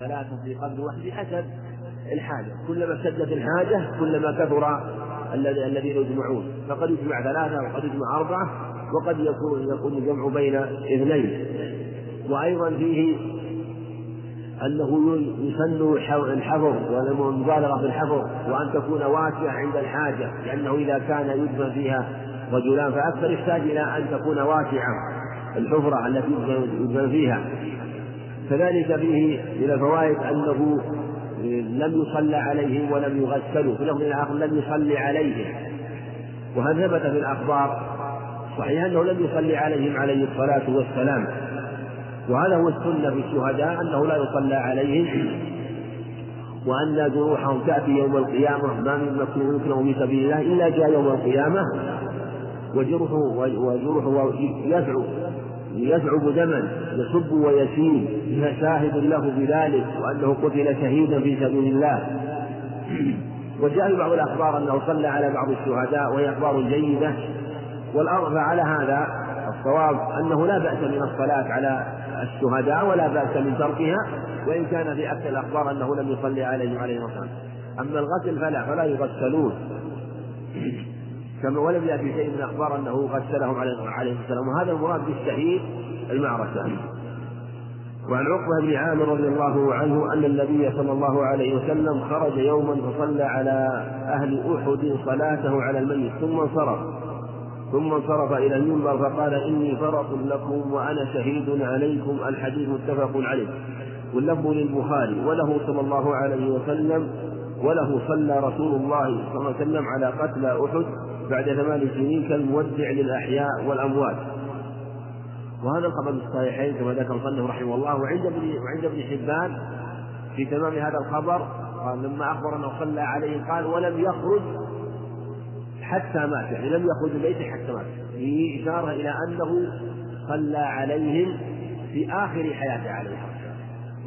ثلاثة في قبل واحد بحسب الحاجة. كلما اشتدت الحاجة كلما كثر الذين يجمعون. فقد يجمع ثلاثة وقد يجمع أربعة وقد يكون يكون الجمع بين اثنين. وأيضا فيه أنه يسن الحفظ والمبالغة في الحفظ وأن تكون واسعة عند الحاجة لأنه إذا كان يدفن فيها رجلان فأكثر يحتاج إلى أن تكون واسعة. الحفرة التي يدفن فيها. كذلك فيه من الفوائد أنه لم يصلى عليهم ولم يغسلوا في لفظ آخر لم يصلي عليهم وهذا ثبت في الأخبار؟ صحيح أنه لم يصلي عليهم عليه الصلاة والسلام. وهذا هو السنة في الشهداء أنه لا يصلى عليهم؟ وأن جروحهم تأتي يوم القيامة ما من مكروه يكره في سبيل الله إلا جاء يوم القيامة. وجرحه وجرحه يدعو يزعم دما يسب ويسيل شاهد له بذلك وأنه قتل شهيدا في سبيل الله. وجاء في بعض الأخبار أنه صلى على بعض الشهداء وهي أخبار جيدة. والأرض فعلى هذا الصواب أنه لا بأس من الصلاة على الشهداء ولا بأس من تركها وإن كان في أكثر الأخبار أنه لم يصلي عليهم عليه الصلاة أما الغسل فلا فلا يغسلون. كما ولم يأتي شيء من الأخبار أنه غسلهم عليه السلام وهذا المراد بالشهيد المعركة. وعن عقبة بن عامر رضي الله عنه أن النبي صلى الله عليه وسلم خرج يوما فصلى على أهل أحد صلاته على الميت ثم انصرف. ثم انصرف إلى المنبر فقال إني فرط لكم وأنا شهيد عليكم. الحديث متفق عليه. واللفظ للبخاري وله صلى الله عليه وسلم وله صلى رسول الله صلى الله عليه وسلم على قتلى أحد بعد ثمان سنين كالمودع للأحياء والأموات. وهذا الخبر في الصحيحين كما ذكر المصنف رحمه الله. وعند ابن وعند ابن حبان في تمام هذا الخبر قال لما أخبر أنه صلى عليه قال ولم يخرج حتى مات. يعني لم يخرج من بيته حتى مات. فيه إشارة إلى أنه صلى عليهم في آخر حياته عليه. الصلاة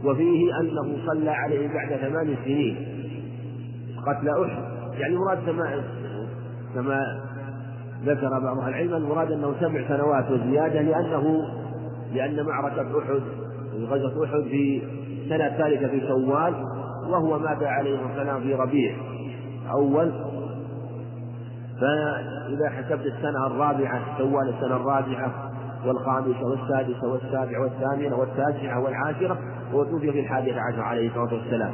وفيه أنه صلى عليه بعد ثمان سنين. قتل أحد. يعني مراد كما ذكر بعض أهل العلم المراد أنه سبع سنوات وزيادة لأنه لأن معركة أحد غزوة أحد في السنة الثالثة في شوال وهو مات عليه السلام في ربيع أول. فإذا حسبت السنة الرابعة شوال السنة الرابعة والخامسة والسادسة والسابعة والثامنة والتاسعة والعاشرة هو توفي في الحادية عشر عليه الصلاة والسلام.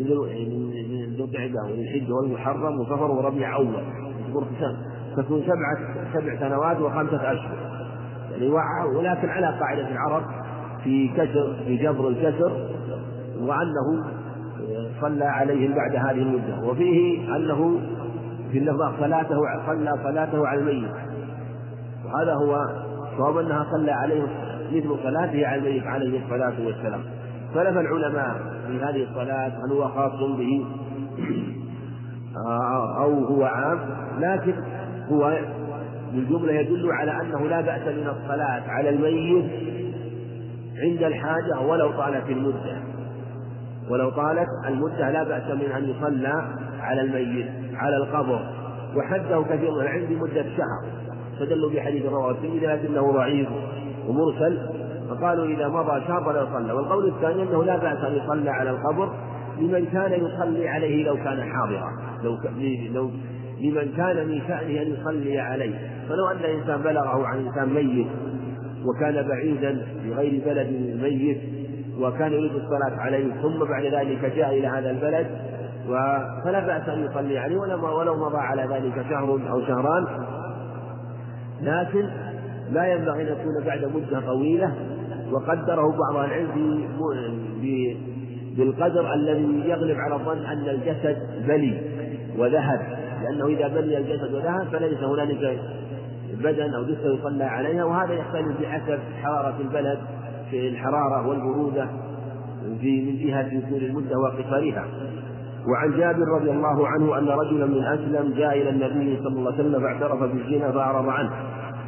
من ذو القعدة والحجة والمحرم وصفر وربيع أول. تكون سبعة سبع سنوات وخمسة أشهر. يعني ولكن على قاعدة العرب في كسر في جبر الكسر وأنه صلى عليهم بعد هذه المدة. وفيه أنه في اللفظة صلاته صلى صلاته على الميت. وهذا هو صواب أنها صلى عليه مثل صلاته على الميت عليه الصلاة والسلام. اختلف العلماء في هذه الصلاة هل هو خاص به؟ أو هو عام؟ لكن هو بالجملة يدل على أنه لا بأس من الصلاة على الميت عند الحاجة ولو طالت المدة. ولو طالت المدة لا بأس من أن يصلى على الميت على القبر. وحده كثير من العلم بمدة شهر. استدلوا بحديث رواه الترمذي لكنه ضعيف ومرسل فقالوا إذا مضى شهر فلا يصلى. والقول الثاني أنه لا بأس أن يصلى على القبر لمن كان يصلي عليه لو كان حاضرا. لو لو لمن كان من شأنه أن يصلي عليه. فلو أن إنسان بلغه عن إنسان ميت وكان بعيدا في غير بلد الميت وكان يريد الصلاة عليه ثم بعد ذلك جاء إلى هذا البلد فلا بأس أن يصلي عليه ولو مضى على ذلك شهر أو شهران. لكن لا ينبغي أن يكون بعد مدة طويلة وقدره بعض العلم بالقدر الذي يغلب على الظن أن الجسد بلي وذهب. لأنه إذا بلي الجسد وذهب فليس هنالك بدن أو جثة يصلى عليها وهذا يختلف بحسب حرارة البلد في الحرارة والبرودة في من جهة طول المدة وقصرها. وعن جابر رضي الله عنه أن رجلا من أسلم جاء إلى النبي صلى الله عليه وسلم فاعترف بالزنا فأعرض عنه.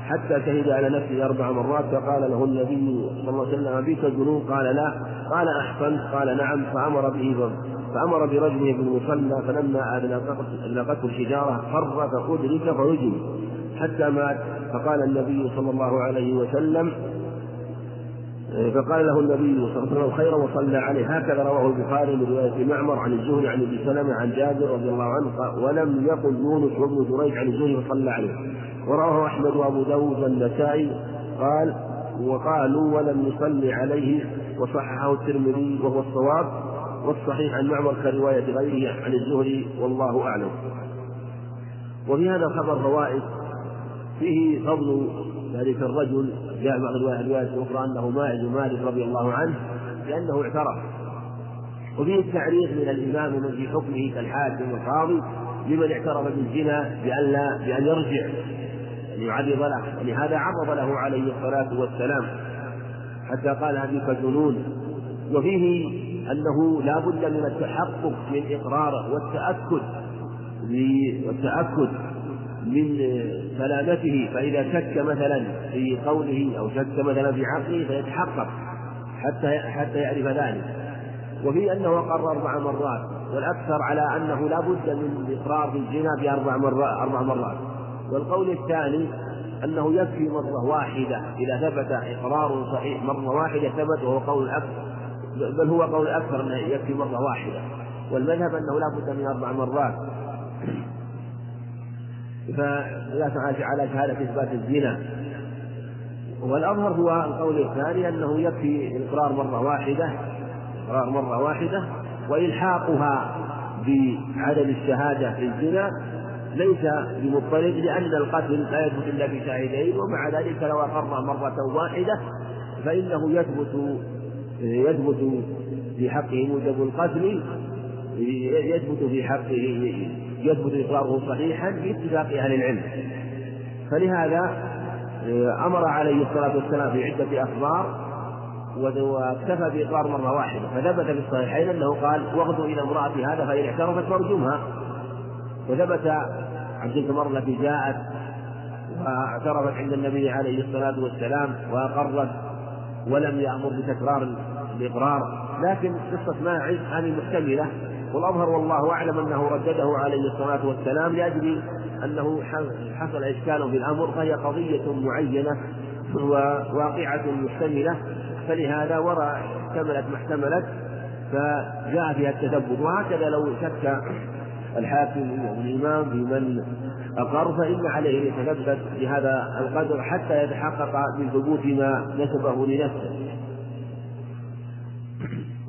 حتى شهد على نفسه أربع مرات فقال له النبي صلى الله عليه وسلم بك جنون قال لا. قال أحسنت؟ قال نعم. فأمر به فأمر برجله بالمصلى فلما أذلقته الحجارة فر فأدرك فرجم حتى مات. فقال النبي صلى الله عليه وسلم فقال له النبي صلى الله عليه وسلم خيرا وصلى عليه. هكذا رواه البخاري من رواية معمر عن الزهري عن أبي سلمة عن جابر رضي الله عنه ولم يقل يونس وابن جريج عن الزهري فصلى عليه. ورواه أحمد وأبو داود والنسائي قال وقالوا ولم يصلي عليه وصححه الترمذي وهو الصواب والصحيح عن معمر كرواية غيره عن الزهري والله أعلم. وفي هذا الخبر فوائد فيه فضل ذلك الرجل جاء بعض الروايات الأخرى أنه ماعز مالك رضي الله عنه لأنه اعترف. وفيه التعريف من الإمام من في حكمه كالحاكم والقاضي لمن اعترف بالزنا بأن لا بأن يرجع. أن يعرض له. ولهذا عرض له عليه الصلاة والسلام. حتى قال أبيك جنون وفيه أنه لا بد من التحقق من إقراره والتأكد والتأكد من سلامته. فإذا شك مثلا في قوله أو شك مثلا في عقله فيتحقق حتى حتى يعرف ذلك. وفي أنه أقر أربع مرات والأكثر على أنه لا بد من الإقرار بالزنا بأربع مرات أربع مرات. والقول الثاني أنه يكفي مرة واحدة إذا ثبت إقرار صحيح مرة واحدة ثبت وهو قول الأكثر. بل هو قول الأكثر أنه يكفي مرة واحدة. والمذهب أنه لا بد من أربع مرات. فلا على شهادة إثبات الزنا. والأظهر هو القول الثاني أنه يكفي الإقرار مرة واحدة إقرار مرة واحدة. وإلحاقها بعدم الشهادة في الزنا ليس بمضطرد لأن القتل لا يثبت إلا بشاهدين ومع ذلك لو أقر مرة واحدة فإنه يثبت يثبت في حقه موجب القتل يثبت في حقه يثبت إقراره صحيحا باتفاق أهل العلم. فلهذا آه، أمر عليه الصلاة والسلام في عدة أخبار واكتفى بإقرار مرة واحدة فثبت في الصحيحين أنه قال واغدوا إلى امرأة هذا فإن اعترفت فارجمها وثبت عن تلك التي جاءت واعترفت عند النبي عليه الصلاة والسلام وأقرت ولم يأمر بتكرار الإقرار. لكن قصة ماعز هذه محتملة والأظهر والله أعلم أنه ردده عليه الصلاة والسلام لأجل أنه حصل إشكال في الأمر فهي قضية معينة وواقعة محتملة فلهذا ورى احتملت ما احتملت فجاء فيها التثبت. وهكذا لو شك الحاكم أو الإمام في من أقر فإن عليه أن يتثبت بهذا القدر حتى يتحقق من ثبوت ما نسبه لنفسه.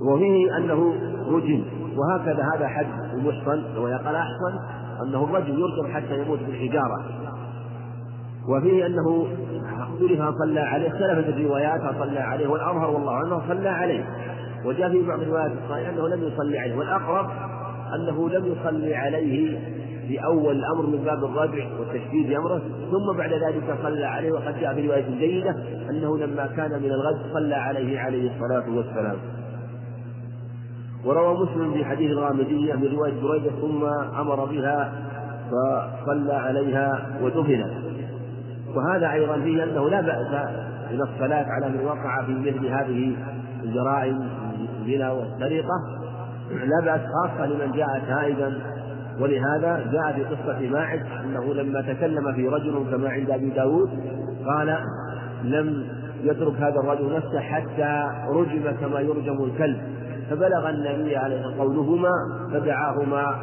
وفيه أنه رجم وهكذا هذا حد المحصن ويقال أحسن أنه الرجل يرجم حتى يموت بالحجارة. وفيه أنه اختلف صلى عليه اختلفت الروايات صلى عليه والأظهر والله أنه صلى عليه. وجاء في بعض الروايات الصحيحة أنه لم يصلي عليه. والأقرب أنه لم يصلي عليه في أول الأمر من باب الرجع والتشديد أمره ثم بعد ذلك صلى عليه. وقد جاء في رواية جيدة أنه لما كان من الغد صلى عليه عليه الصلاة والسلام. وروى مسلم في حديث الغامدية من رواية بريدة ثم أمر بها فصلى عليها ودفنت وهذا أيضا فيه أنه لا بأس من الصلاة على من وقع في مثل هذه الجرائم الزنا والسرقة لا بأس خاصة لمن جاء تائبا. ولهذا جاء في قصة ماعز أنه لما تكلم في رجل كما عند أبي داود قال لم يترك هذا الرجل نفسه حتى رجم كما يرجم الكلب. فبلغ النبي عليه قولهما فدعاهما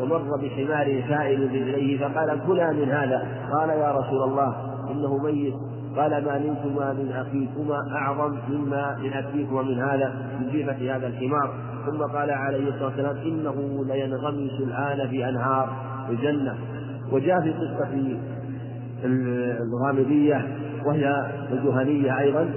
ومر بحمار سائل برجليه فقال كلا من هذا. قال يا رسول الله إنه ميت. قال ما نلتما من أخيكما أعظم مما من اخيكما من هذا من جيفه هذا الحمار. ثم قال عليه الصلاة والسلام إنه لينغمس الآن في أنهار الجنة. وجاء في قصة الغامدية وهي الجهنية أيضا.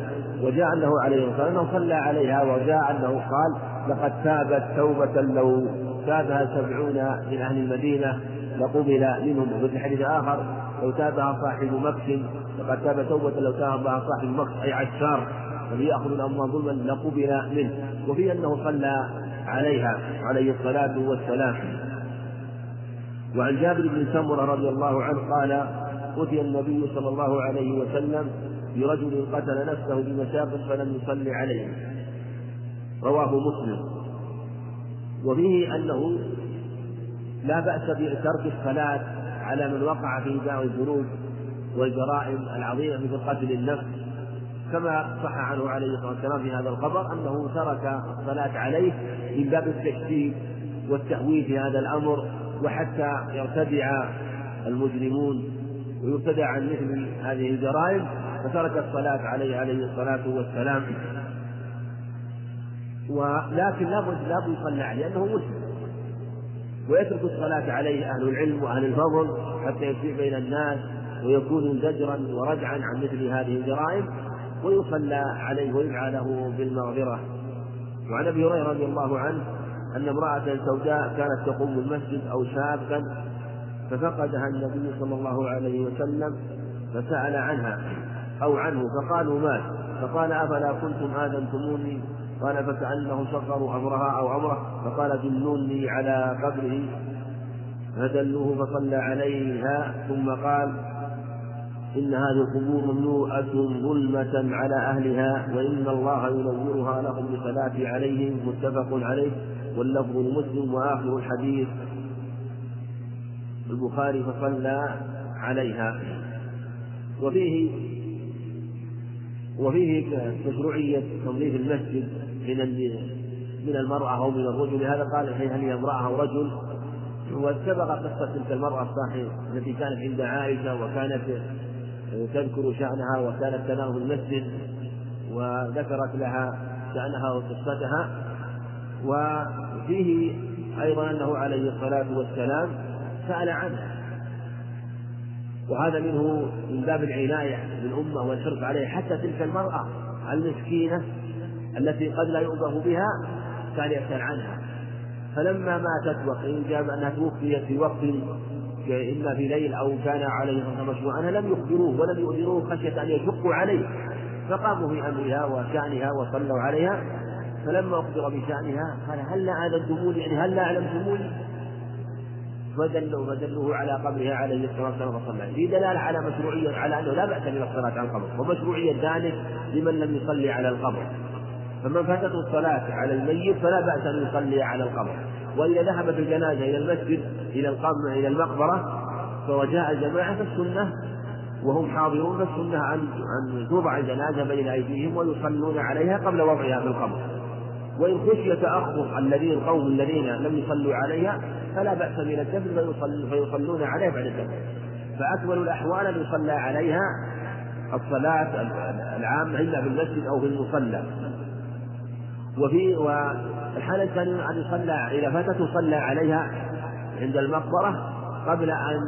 وجاء أنه عليه الصلاة والسلام صلى عليها وجاء أنه قال لقد تابت توبة لو تابها سبعون من أهل المدينة لقبل منهم. وفي الحديث آخر لو تابها صاحب مكس لقد تاب توبة لو تابها صاحب مكس أي عشار فليأخذ الأموال ظلما لقبل منه. وفي أنه صلى عليها عليه الصلاة والسلام. وعن جابر بن سمرة رضي الله عنه قال أتي النبي صلى الله عليه وسلم برجل قتل نفسه بمشاقص فلم يصلي عليه. رواه مسلم. وفيه أنه لا بأس بترك الصلاة على من وقع في داء الذنوب والجرائم العظيمة مثل قتل النفس كما صح عنه عليه الصلاة والسلام في هذا الخبر أنه ترك الصلاة عليه من باب التشديد والتهويل في هذا الأمر وحتى يرتدع المجرمون ويبتدع عن مثل هذه الجرائم فترك الصلاة عليه عليه الصلاة والسلام. ولكن لابد لابد يصلى عليه لأنه مسلم. ويترك الصلاة عليه أهل العلم وأهل الفضل حتى يسير بين الناس ويكون زجرا وردعا عن مثل هذه الجرائم ويصلى عليه ويدعى له بالمغفرة. وعن أبي هريرة رضي الله عنه أن امرأة سوداء كانت تقوم المسجد أو شابا ففقدها النبي صلى الله عليه وسلم فسأل عنها أو عنه فقالوا مات. فقال أفلا كنتم آذنتموني؟ قال فكأنه صغروا أمرها أو أمره فقال دلوني على قبره. فدلوه فصلى عليها ثم قال إن هذه القبور مملوءة ظلمة على أهلها وإن الله ينورها لهم بصلاة عليهم متفق عليه واللفظ لمسلم وآخر الحديث. البخاري فصلى عليها. وفيه وفيه مشروعية تنظيف المسجد. من من المرأة أو من الرجل. هذا قال هل هي امرأة أو رجل؟ وسبق قصة تلك المرأة الصاحبة التي كانت عند عائشة وكانت تذكر شأنها وكانت تنام في المسجد وذكرت لها شأنها وقصتها. وفيه أيضا أنه عليه الصلاة والسلام سأل عنها. وهذا منه من باب العناية بالأمة والحرص عليها حتى تلك المرأة المسكينة التي قد لا يؤبه بها كان يسأل عنها. فلما ماتت وقيل جاء أنها توفيت في وقت إما في ليل أو كان عليه مشروعا لم يخبروه ولم يؤذروه خشية أن يشقوا عليه. فقاموا في أمرها وشأنها وصلوا عليها. فلما أخبر بشأنها قال هل لا أعلمتموني يعني هل لا أعلمتموني فدلوا فدلوه على قبرها عليه الصلاة والسلام فصلى في دلالة على مشروعيه على أنه لا بأس من الصلاه على القبر. ومشروعية ذلك لمن لم يصلي على القبر. فمن فاتته الصلاة على الميت فلا بأس أن يصلي على القبر. وإذا ذهبت الجنازة إلى المسجد إلى القبر إلى المقبرة فوجاء الجماعة فالسنة وهم حاضرون فالسنة أن أن توضع الجنازة بين أيديهم ويصلون عليها قبل وضعها في القبر. وإن خشي تأخر الذين القوم الذين لم يصلوا عليها فلا بأس من الدفن فيصلون عليها بعد الدفن. فأكمل الأحوال أن يصلى عليها الصلاة العامة إلا في المسجد أو في المصلى. وفي والحالة الثانية أن يصلى إذا فاتته صلى عليها عند المقبرة قبل أن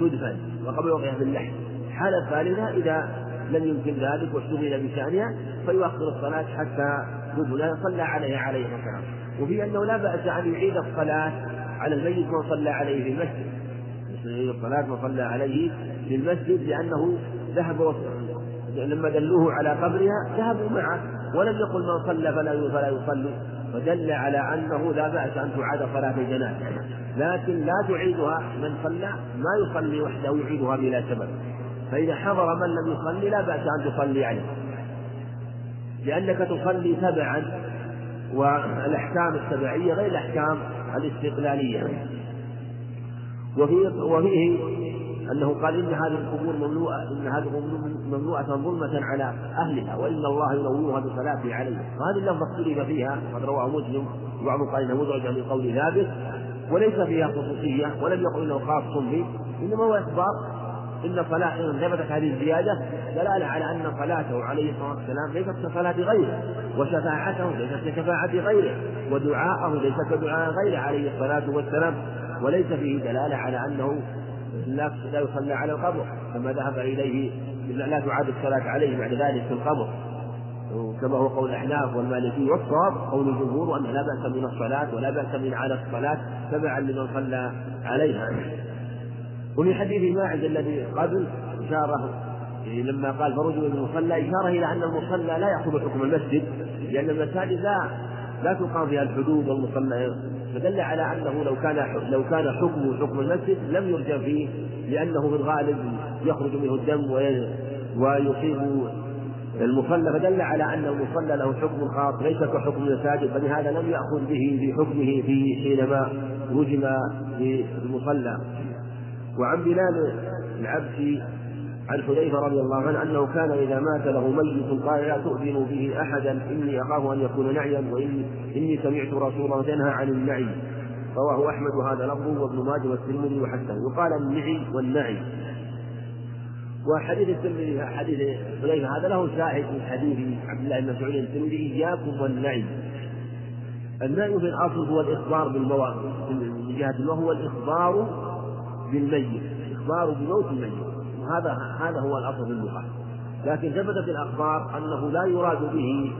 تدفن وقبل وقعها في اللحم. الحالة الثالثة إذا لم يمكن ذلك واشتغل بشأنها فيؤخر الصلاة حتى تدفن صلى عليها عليه والسلام. وفي أنه لا بأس أن يعيد الصلاة على الميت من صلى عليه في المسجد. الصلاة من صلى عليه في المسجد لأنه ذهب لما دلوه على قبرها ذهبوا معه. ولم يقل من صلى فلا فلا يصلي. فدل على أنه لا بأس أن تعاد صلاة الجنازة. لكن لا تعيدها من صلى ما يصلي وحده يعيدها بلا سبب. فإذا حضر من لم يصلي لا بأس أن تصلي عليه. لأنك تصلي تبعا والأحكام التبعيه غير الأحكام الاستقلالية. وفيه وفيه أنه قال إن هذه القبور مملوءة إن هذه مملوءة ظلمة على أهلها وإن الله ينورها بصلاته عليهم وهذه اللفظة اختلف فيها قد رواه مسلم وبعضهم قال إنها مدرجة من قول ثابت وليس فيها خصوصية ولم يقل إنه خاص به إنما هو إخبار. إن صلاة إن ثبتت هذه الزيادة دلالة على أن صلاته عليه الصلاة والسلام ليست كصلاة غيره وشفاعته ليست كشفاعة غيره ودعاءه ليس كدعاء غيره عليه الصلاة والسلام. وليس فيه دلالة على أنه لا لا يصلى على القبر كما ذهب إليه لا تعاد الصلاة عليه بعد ذلك في القبر. كما هو قول الأحناف والمالكي والصواب قول الجمهور وأن لا بأس من الصلاة ولا بأس من على الصلاة تبعا لمن صلى عليها. وفي حديث ماعز الذي قبل إشارة لما قال فرجل من المصلى إشارة إلى أن المصلى لا يأخذ حكم المسجد لأن المساجد لا لا تقام فيها الحدود والمصلى. فدل على أنه لو كان لو كان حكمه حكم المسجد لم يرجع فيه لأنه في الغالب يخرج منه الدم ويصيب المصلى فدل على أن المصلى له حكم خاص ليس كحكم المساجد فلهذا لم يأخذ به في حكمه في حينما رجم في المصلى. وعن بلال العبسي عن حذيفة رضي الله عنه أنه كان إذا مات له ميت قال لا تؤذنوا به أحدا إني أخاف أن يكون نعيا وإني إني سمعت رسول الله ينهى عن النعي. رواه أحمد وهذا لفظه وابن ماجه والترمذي وحسن يقال النعي والنعي. وحديث الترمذي حديث حذيفة هذا له شاهد من حديث عبد الله بن مسعود الترمذي إياكم والنعي. النعي في الأصل هو الإخبار بالموت من جهة وهو الإخبار بالميت الإخبار بموت الميت. وهذا هذا هو الأصل في اللغة. لكن ثبت في الأخبار أنه لا يراد به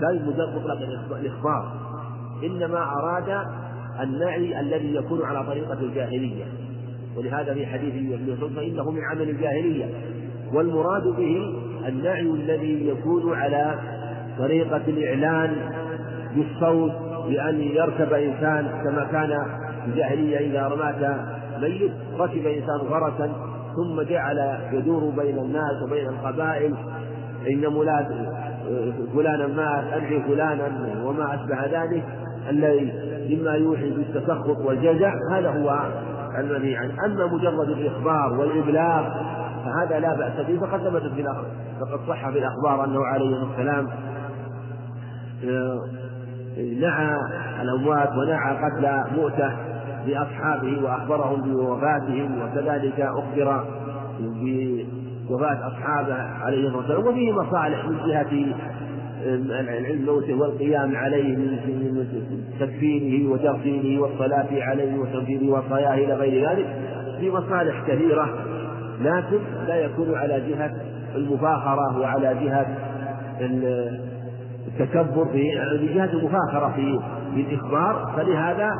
لا مجرد مطلق الإخبار. إنما أراد النعي الذي يكون على طريقة الجاهلية. ولهذا في حديث ابن مسعود فإنه من عمل الجاهلية. والمراد به النعي الذي يكون على طريقة الإعلان بالصوت بأن يركب إنسان كما كان في الجاهلية إذا مات ميت ركب إنسان فرسا ثم جعل يدور بين الناس وبين القبائل إن مولاد فلانا مات أنهي فلانا وما أشبه ذلك. الذي مما يوحي بالتسخط والجزع هذا هو المنهي أما مجرد الإخبار والإبلاغ فهذا لا بأس به فقد ثبت في فقد صح في الأخبار أنه عليه السلام آه، نعى الأموات ونعى قتل مؤتة لأصحابه وأخبرهم بوفاتهم وكذلك أخبر بوفاة أصحابه عليه الصلاة والسلام وفيه مصالح من جهة العلم موته والقيام عليه من تكفينه وتغسيله والصلاة عليه وتنفيذ وصاياه إلى غير ذلك في مصالح كثيرة لكن لا يكون على جهة المفاخرة وعلى جهة التكبر في جهة المفاخرة في الإخبار. فلهذا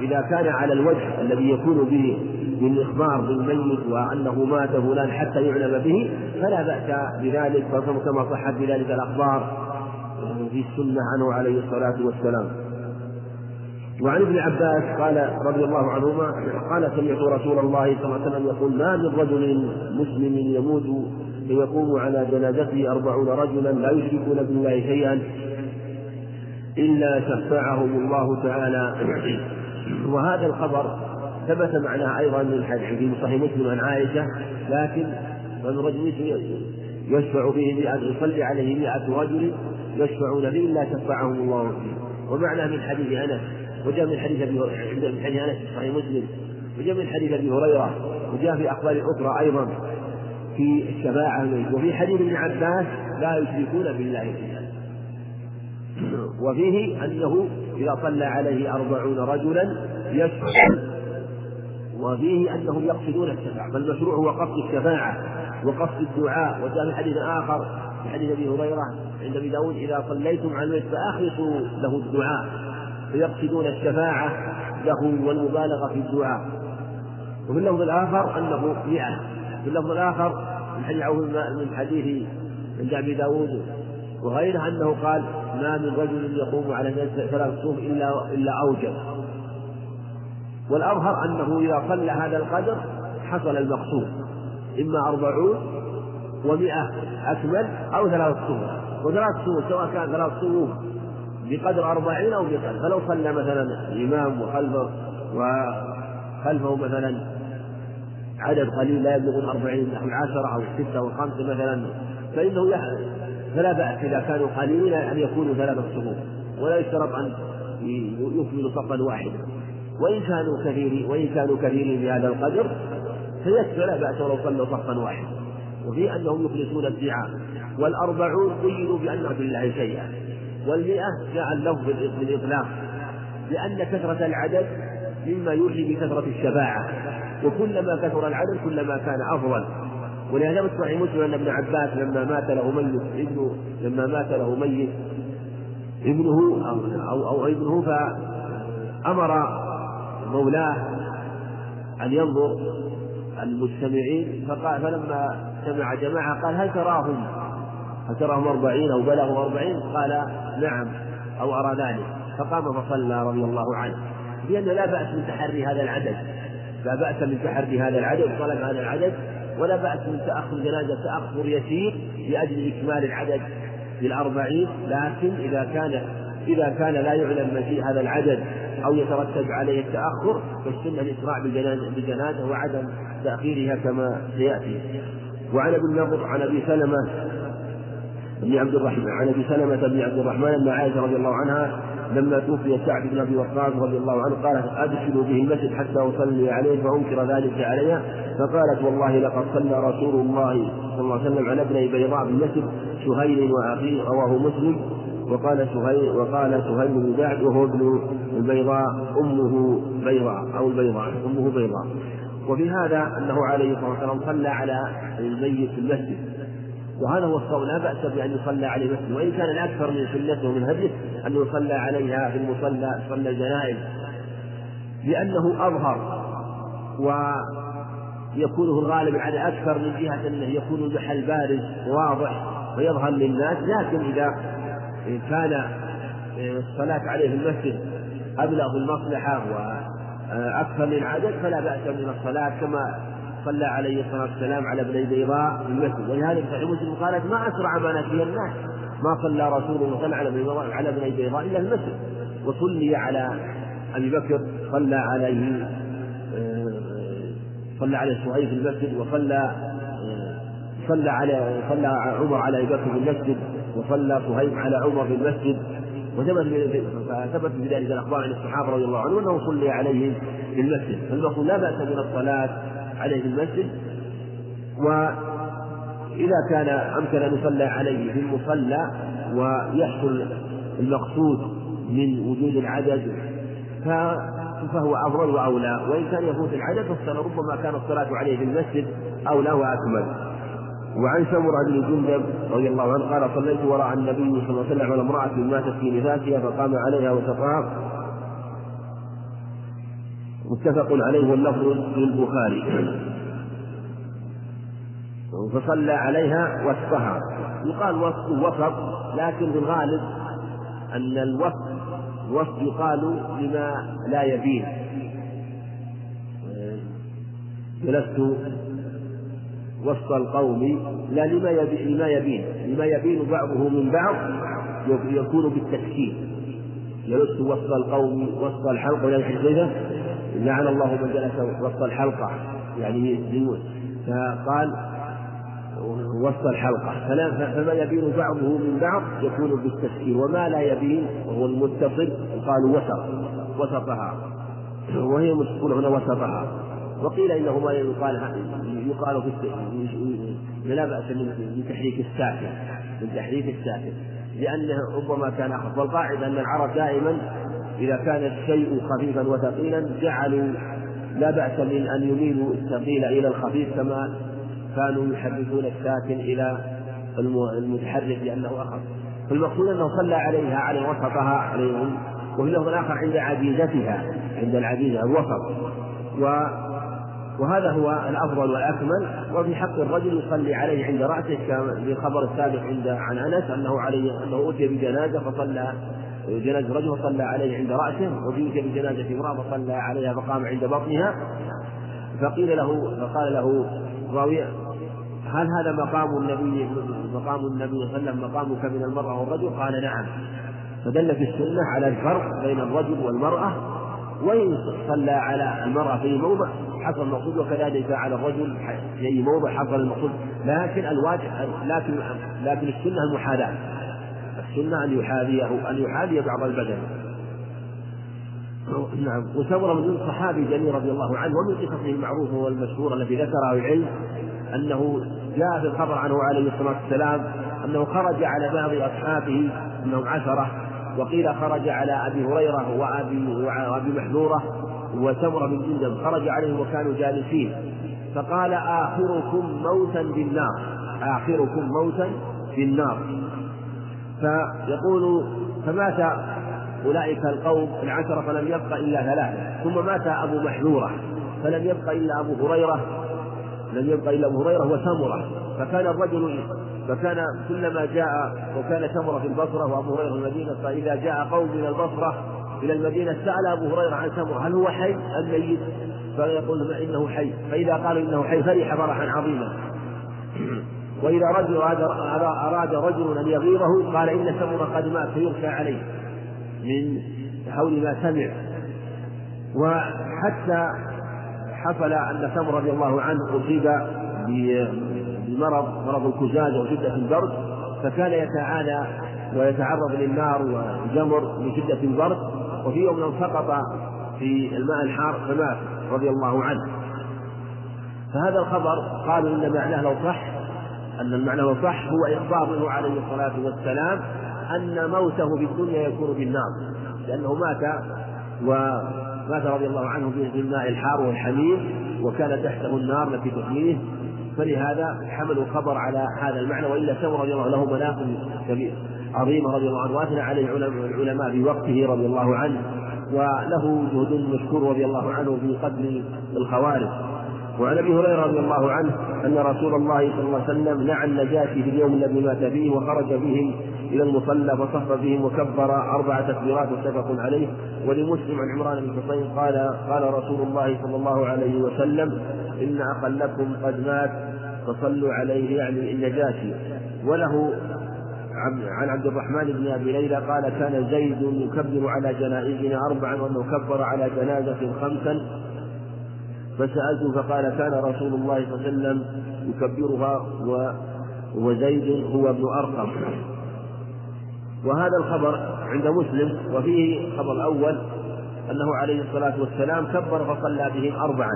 إذا كان على الوجه الذي يكون به بالإخبار بالميت وأنه مات فلان حتى يعلم به فلا بأس بذلك كما صحت بذلك الأخبار في السنة عنه عليه الصلاة والسلام. وعن ابن عباس قال رضي الله عنهما قال سمعت رسول الله صلى الله عليه وسلم يقول ما من رجل مسلم يموت فيقوم على جنازته أربعون رجلا لا يشركون بالله شيئا إلا شفعهم الله تعالى. وهذا الخبر ثبت معناه أيضا من حديث في صحيح مسلم عن عائشة لكن من رجل يشفع به مئة يصلي عليه مئة رجل يشفعون به إلا شفعهم الله فيه. ومعنى من حديث أنس وجاء من حديث أبي من حديث أنس في صحيح مسلم وجاء من حديث أبي هريرة وجاء في أخبار أخرى أيضا في الشفاعة. وفي حديث ابن عباس لا يشركون بالله شيئا. وفيه أنه إذا صلى عليه أربعون رجلا يشفع. وفيه أنهم يقصدون الشفاعة فالمشروع هو قصد الشفاعة. وقصد الدعاء وجاء في حديث آخر في حديث أبي هريرة عند أبي داود إذا صليتم على الميت فأخلصوا له الدعاء فيقصدون الشفاعة له والمبالغة في الدعاء. وفي اللفظ الآخر أنه مئة. في اللفظ الآخر من حديث من حديث عند أبي داود وغيره أنه قال ما من رجل يقوم على ثلاث صوم إلا إلا أوجب. والأظهر أنه إذا صلى هذا القدر حصل المقصود. إما أربعون ومئة أكمل أو ثلاث صوم وثلاث صوم سواء كان ثلاث صوم بقدر أربعين أو بقدر. فلو صلى مثلا الإمام وخلفه وخلفه مثلا عدد قليل لا يبلغ الأربعين نحو العشرة أو الستة أو الخمسة مثلا فإنه فلا بأس إذا كانوا قليلين أن يكونوا ثلاثة صفوف ولا يشترط أن يكملوا صفا واحدا وإن كانوا كثيرين وإن كانوا كثيرين بهذا القدر فيكفي لا بأس ولو صلوا صفا واحدا. وفي أنهم يخلصون الدعاء. والأربعون قيدوا بأنه بالله شيئا. والمئة جاء اللفظ بالإطلاق. لأن كثرة العدد مما يوحي بكثرة الشفاعة. وكلما كثر العدد كلما كان أفضل. ولهذا في صحيح مسلم أن ابن عباس لما مات له ميت ابنه لما مات له ميت ابنه أو, أو, أو ابنه فأمر مولاه أن ينظر المجتمعين فقال فلما سمع جماعة قال هل تراهم؟ هل تراهم أربعين أو بلغوا أربعين؟ قال نعم أو أرى ذلك. فقام فصلى رضي الله عنه. لأن لا بأس من تحري هذا العدد. لا بأس من تحري هذا العدد طلب هذا العدد ولا بأس من تأخر جنازة تأخر يسير لأجل إكمال العدد بالأربعين لكن إذا كان إذا كان لا يعلم مجيء هذا العدد أو يترتب عليه التأخر فالسنة الإسراع بالجنازة وعدم تأخيرها كما سيأتي. وعن أبي النضر عن أبي سلمة بن عبد الرحمن عن أبي سلمة بن عبد الرحمن ان عائشة رضي الله عنها لما توفي سعد بن أبي وقاص رضي الله عنه قالت ادخلوا به المسجد حتى أصلي عليه فأنكر ذلك عليها فقالت والله لقد صلى رسول الله صلى الله عليه وسلم على ابني بيضاء بالمسجد سهيل وأخيه رواه مسلم. وقال سهيل وقال سهيل بن سعد وهو ابن البيضاء أمه بيضاء أو البيضاء أمه بيضاء. وفي هذا أنه عليه الصلاة والسلام صلى على الميت في المسجد. وهذا هو الصوم لا بأس بأن يصلى عليه المسجد. وإن كان الأكثر من سنته ومن هديه أن يصلى عليها في المصلى صلى الجنائز. لأنه أظهر ويكون الغالب على أكثر من جهة أنه يكون المحل بارز واضح ويظهر للناس لكن إذا كان الصلاة عليه في المسجد أبلغ المصلحة وأكثر من العدد فلا بأس من الصلاة كما صلى عليه الصلاة والسلام على ابني بيضاء في المسجد. ولهذا صحيح مسلم قالت ما أسرع ما نسي الناس ما صلى رسول الله صلى على على ابني بيضاء إلا المسجد. وصلي على أبي بكر صلى عليه آه، صلى عليه صهيب في المسجد وصلى آه، صلى على صلى عمر على أبي بكر في المسجد. وصلى صهيب على عمر في المسجد وثبت فثبت في ذلك الأخبار عن الصحابة رضي الله عنهم أنه صلي عليه في المسجد. فالمقصود لا بأس من الصلاة عليه في المسجد وإذا كان أمكن أن يصلى عليه في المصلى ويحصل المقصود من وجود العدد فهو أفضل وأولى. وإن كان يفوت العدد ربما كان الصلاة عليه في المسجد أولى وأكمل. وعن سمرة بن جندب رضي الله عنه قال صليت وراء النبي صلى الله عليه وسلم على امرأة ماتت في نفاسها فقام عليها وسقاها متفق عليه واللفظ للبخاري. فصلى عليها وسطها يقال وسط وسط لكن في الغالب أن الوسط الوسط يقال لما لا يبين جلست وسط القوم لا لما يبين لما يبين. لما يبين بعضه من بعض يكون بالتسكين جلست وسط القوم وسط الحلقة ولا كذا لعن الله من جلس وسط الحلقة. يعني فقال وسط الحلقة. فما يبين بعضه من بعض يكون بالتسكين وما لا يبين وهو المتصل. قالوا وسط. وسطها. وهي مسكونة هنا وسطها. وقيل إنه ما يقال يقال في لا بأس من تحريك الساكن من تحريك الساكن. لأنه ربما كان أخف. والقاعدة أن العرب دائما إذا كان الشيء خفيفا وثقيلا جعلوا لا بأس من أن يميلوا الثقيل إلى الخفيف كما كانوا يحركون الساكن إلى المتحرك لأنه أخف. فالمقصود أنه صلى عليها على وسطها عليهم. وفي اللفظ الآخر عند عجيزتها عند العجيزة الوسط. و وهذا هو الأفضل والأكمل وفي حق الرجل يصلي عليه عند رأسه في الخبر السابق عند عن أنس أنه عليه أنه أتي بجنازة فصلى جنازة رجل فصلى عليه عند رأسه وأتي بجنازة امرأة فصلى عليها فقام عند بطنها فقيل له فقال له راوي هل هذا مقام النبي مقام النبي صلى الله عليه وسلم مقامك من المرأة والرجل؟ قال نعم فدل في السنة على الفرق بين الرجل والمرأة وإن صلى على المرأة في موضع حصل المقصود وكذلك على الرجل في أي موضع حصل المقصود. لكن الواجب لكن لكن السنة المحاذاة. السنة أن يحاذيه أن يحاذي بعض البدن. نعم. وسمر من صحابي جليل رضي الله عنه ومن قصصه المعروفة والمشهورة التي ذكرها العلم أنه جاء في الخبر عنه عليه الصلاة والسلام أنه خرج على بعض أصحابه أنهم عشرة وقيل خرج على أبي هريرة وأبي وأبي محذورة وسمرة بن جندب خرج عليهم وكانوا جالسين. فقال آخركم موتا بالنار آخركم موتا بالنار فيقول فمات أولئك القوم العشرة فلم يبق إلا ثلاثة. ثم مات أبو محذورة. فلم يبق إلا أبو هريرة. لم يبق إلا أبو هريرة وسمرة فكان الرجل فكان كلما جاء وكان سمرة في البصرة وأبو هريرة في المدينة فإذا جاء قوم من البصرة إلى المدينة سأل أبو هريرة عن سمرة هل هو حي أم ميت؟ فيقول إنه حي. فإذا قالوا إنه حي فرح فرحا عظيما. وإذا رجل أراد رجل أن يغيره قال إن سمرة قد مات فيرفع عليه من حول ما سمع. وحتى حصل أن سمر رضي الله عنه أصيب بمرض مرض الكزاز وشدة البرد فكان يتعانى ويتعرض للنار والجمر من شدة البرد. وفي يوم سقط في الماء الحار فمات رضي الله عنه. فهذا الخبر قالوا إن معناه لو صح أن المعنى لو صح هو إخبار منه عليه الصلاة والسلام أن موته في الدنيا يكون في النار لأنه مات ومات رضي الله عنه في الماء الحار والحميم وكان تحته النار التي تحميه. فلهذا حملوا الخبر على هذا المعنى وإلا سمر رضي الله له مناقب عظيمه رضي الله عنه وأثنى عليه العلماء في وقته رضي الله عنه وله جهد مشكور رضي الله عنه في قتل الخوارج. وعن أبي هريرة رضي الله عنه أن رسول الله صلى الله عليه وسلم نعى النجاشي في اليوم الذي مات فيه وخرج بهم إلى المصلى فصف بهم وكبر أربع تكبيرات متفق عليه ولمسلم عن عمران بن حصين قال قال رسول الله صلى الله عليه وسلم إن اقلكم قد مات فصلوا عليه يعني النجاشي وله عن عبد الرحمن بن أبي ليلى قال كان زيد يكبر على جنائزنا أربعا وأنه كبر على جنازة خمسا. فسألته فقال كان رسول الله صلى الله عليه وسلم يكبرها و وزيد هو ابن أرقم. وهذا الخبر عند مسلم وفيه الخبر الأول أنه عليه الصلاة والسلام كبر فصلى بهم اربعا.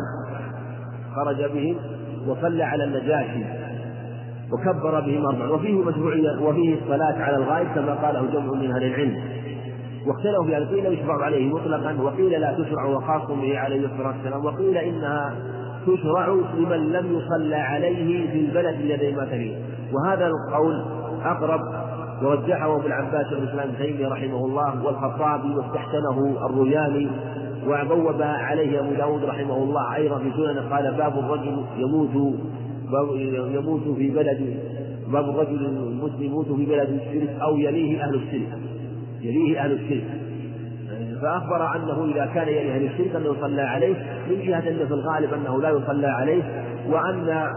خرج بهم وصلى على النجاشي وكبر بهما أربعا. وفيه مشروعية وفيه الصلاة على الغائب كما قاله جمع من أهل العلم. واختلفوا في هذا قيل يشرع عليه مطلقا؟ وقيل لا تشرع وخاص به عليه الصلاة والسلام. وقيل إنها تشرع لمن لم يصلى عليه في البلد الذي مات فيه. وهذا القول أقرب ورجحه ابن عباس بن الاسلام تيمية رحمه الله والخطابي واستحسنه الروياني وبوب عليه أبو داود رحمه الله أيضا في سنن قال باب الرجل يموت يموت في بلد باب الرجل المسلم يموت في بلد الشرك أو يليه أهل الشرك. يليه أهل الشرك. فأخبر أنه إذا كان يلي أهل الشرك أنه يصلى عليه من جهة أن في الغالب أنه لا يصلى عليه وأن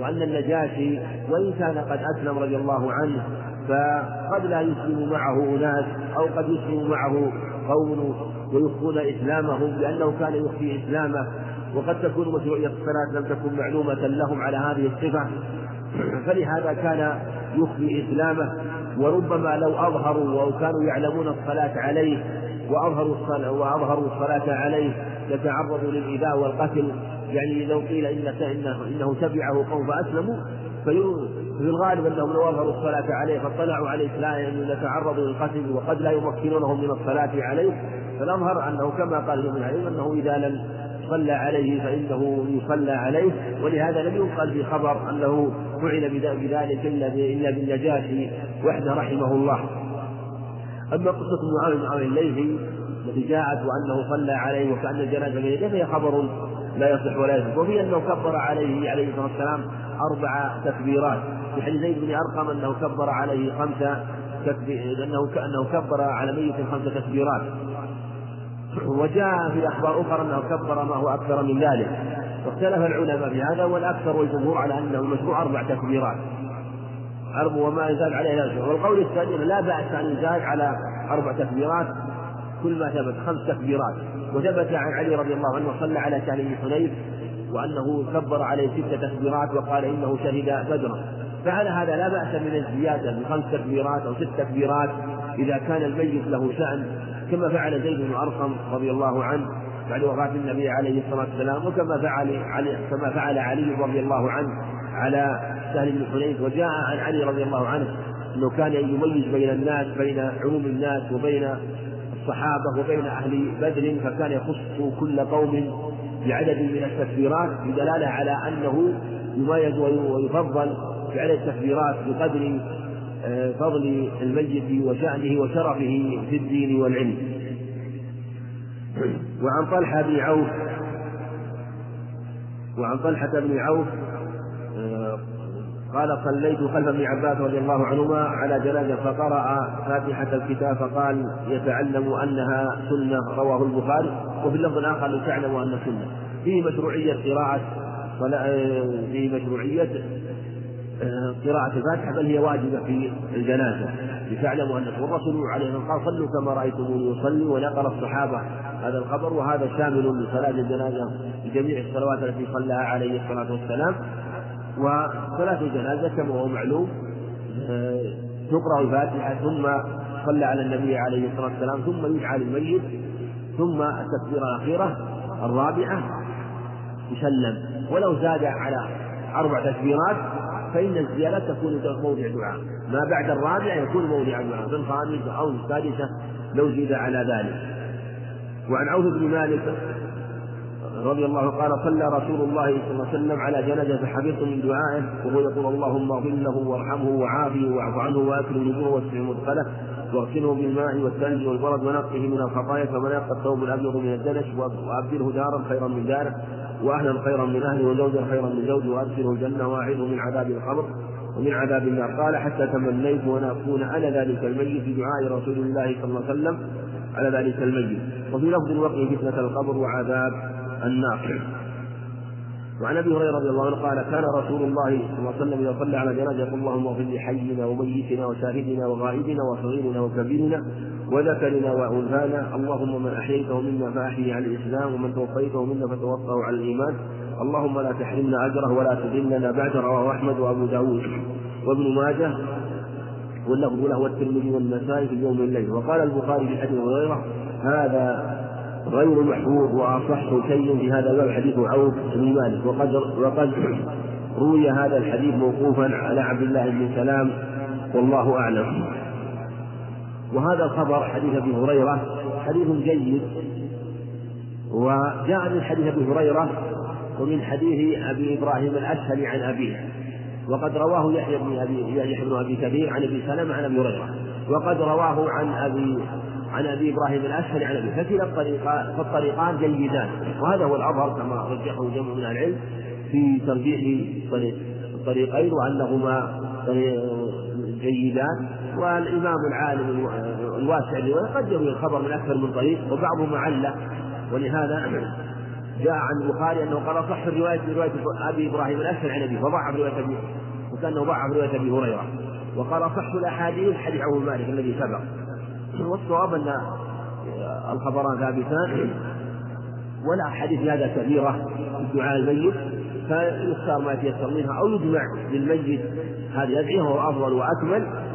وأن النجاشي وإن كان قد أسلم رضي الله عنه فقد لا يسلم معه أناس أو قد يسلم معه قوم ويخفون إسلامهم لأنه كان يخفي إسلامه. وقد تكون مشروعية الصلاة لم تكن معلومة لهم على هذه الصفة. فلهذا كان يخفي إسلامه. وربما لو أظهروا أو كانوا يعلمون الصلاة عليه وأظهروا الصلاة وأظهروا الصلاة عليه يتعرضوا للإيذاء والقتل. يعني لو قيل إن إنه, إنه تبعه قوم فأسلموا في الغالب أنهم لو أظهروا الصلاة عليه فاطلعوا عليه لا يتعرضوا للقتل وقد لا يمكنونهم من الصلاة عليه فالأظهر أنه كما قال ابن العلم أنه إذا لم صلى عليه فإنه يصلى عليه ولهذا لم ينقل في خبر أنه فعل بذلك إلا إلا بالنجاشي وحده رحمه الله. أما قصة معاوية بن عمرو الليثي جاءت وأنه صلى عليه وكأن الجنازة بين يديه فهي خبر لا يصح ولا يصح؟ وفي أنه كبر عليه عليه الصلاة والسلام أربع تكبيرات. في حديث زيد بن أرقم أنه كبر عليه خمس أنه أنه كبر على ميت خمس تكبيرات. وجاء في أخبار أخرى أنه كبر ما هو أكثر من ذلك. واختلف العلماء في هذا والأكثر والجمهور على أنه المشروع أربع تكبيرات. أربع وما يزاد عليه لا والقول الثاني لا بأس أن يزاد على أربع تكبيرات. كل ما ثبت خمس تكبيرات وثبت عن علي رضي الله عنه صلى على شان حنيف وأنه كبر عليه ست تكبيرات وقال إنه شهد بدرا. فعلى هذا لا بأس من الزيادة بخمس تكبيرات أو ست تكبيرات إذا كان الميت له شأن كما فعل زيد بن أرقم رضي الله عنه بعد وفاة النبي عليه الصلاة والسلام وكما فعل علي كما فعل علي رضي الله عنه على سهل بن حنيف وجاء عن علي رضي الله عنه أنه كان يميز بين الناس بين عموم الناس وبين الصحابة وبين أهل بدر فكان يخص كل قوم بعدد من التكبيرات بدلالة على أنه يميز ويفضل بعدد التكبيرات بقدر آه، فضل الميت وشأنه وشرفه في الدين والعلم. وعن طلحة بن عوف وعن طلحة بن عوف آه، قال صليت خلف ابن عباس رضي الله عنهما على جنازة فقرأ فاتحة الكتاب فقال يتعلم أنها سنة رواه البخاري. وفي اللفظ الآخر لتعلم أن سنة. فيه مشروعية قراءة آه، فيه مشروعية قراءة الفاتحة بل هي واجبة في الجنازة. لتعلموا أن والرسول عليه الصلاة والسلام. قال صلوا كما رأيتموني أصلي ونقل الصحابة هذا الخبر. وهذا شامل لصلاة الجنازة بجميع الصلوات التي صلىها عليه الصلاة والسلام. وصلاة الجنازة كما هو معلوم آه، تقرأ الفاتحة ثم صلى على النبي عليه الصلاة والسلام ثم يدعى للميت ثم التكبيرة الأخيرة الرابعة يسلم. ولو زاد على أربع تكبيرات فإن الزيادة تكون موضع دعاء ما بعد الرابعة يكون موضع دعاء في الخامسة أو السادسة لو زيد على ذلك. وعن عوف بن مالك رضي الله قال صلى رسول الله صلى الله عليه وسلم على جنازة فحفظت من دعائه وهو يقول اللهم اغفر له وارحمه وعافه واعف عنه واكرم نزوله واسع مدخله واغسله بالماء والثلج والبرد ونقه من الخطايا كما ينقى الثوب الأبيض من الدنس وأبدله دارا خيرا من داره وأهلا خيرا من أهله وزوجا خيرا من زوجه وأدخله الجنة واعظه من عذاب القبر ومن عذاب النار. قال حتى تمنيت وان أكون أنا ذلك الميت بدعاء رسول الله صلى الله عليه وسلم. على ذلك الميت. وفي لفظ وقه فتنة القبر وعذاب. النار وعن أبي هريرة رضي الله عنه قال كان رسول الله صلى الله عليه وسلم اذا صلى على جنازة يقول اللهم اغفر لحينا وميتنا وشاهدنا وغائبنا وصغيرنا وكبيرنا وذكرنا وأنثانا. اللهم من أحييته منا فاحيه على الإسلام ومن توفيته منا فتوفه على الإيمان. اللهم لا تحرمنا أجره ولا تذلنا بعد. رواه أحمد وأبو داود وابن ماجه واللفظ له والترمذي والنسائي في يوم الليل. وقال البخاري في حديث هريرة هذا غير محفوظ وأصح شيء في هذا الباب حديث عوف بن مالك. وقد وقد روي هذا الحديث موقوفا على عبد الله بن سلام والله أعلم. وهذا الخبر حديث أبي هريرة حديث جيد. وجاء من حديث أبي هريرة ومن حديث أبي إبراهيم الاشهري عن أبيه. وقد رواه يحيى بن ابي يحيى بن أبي كثير عن أبي سلمة عن أبي هريرة. وقد رواه عن أبي عن أبي إبراهيم الاشهري عن أبي فكلا الطريقان فالطريقان جيدان. وهذا هو الأظهر كما رجحه جمع من العلم في ترجيح الطريقين وأنهما جيدان. والإمام العالم الواسع قد يروي الخبر من أكثر من طريق وبعضهم علق ولهذا جاء عن البخاري أنه قال صح الرواية رواية أبي إبراهيم الاشهري عن ابي فضعف رواية ابي وكأنه ضعف رواية أبي هريرة. وقال صح الأحاديث حديث عبد مالك الذي سبق. والصواب أن الخبران ثابتان ولا حديث هذا كبيرة في دعاء الميت فيختار ما يتيسر منها أو يجمع للميت هذه أدعية وهو أفضل وأكمل.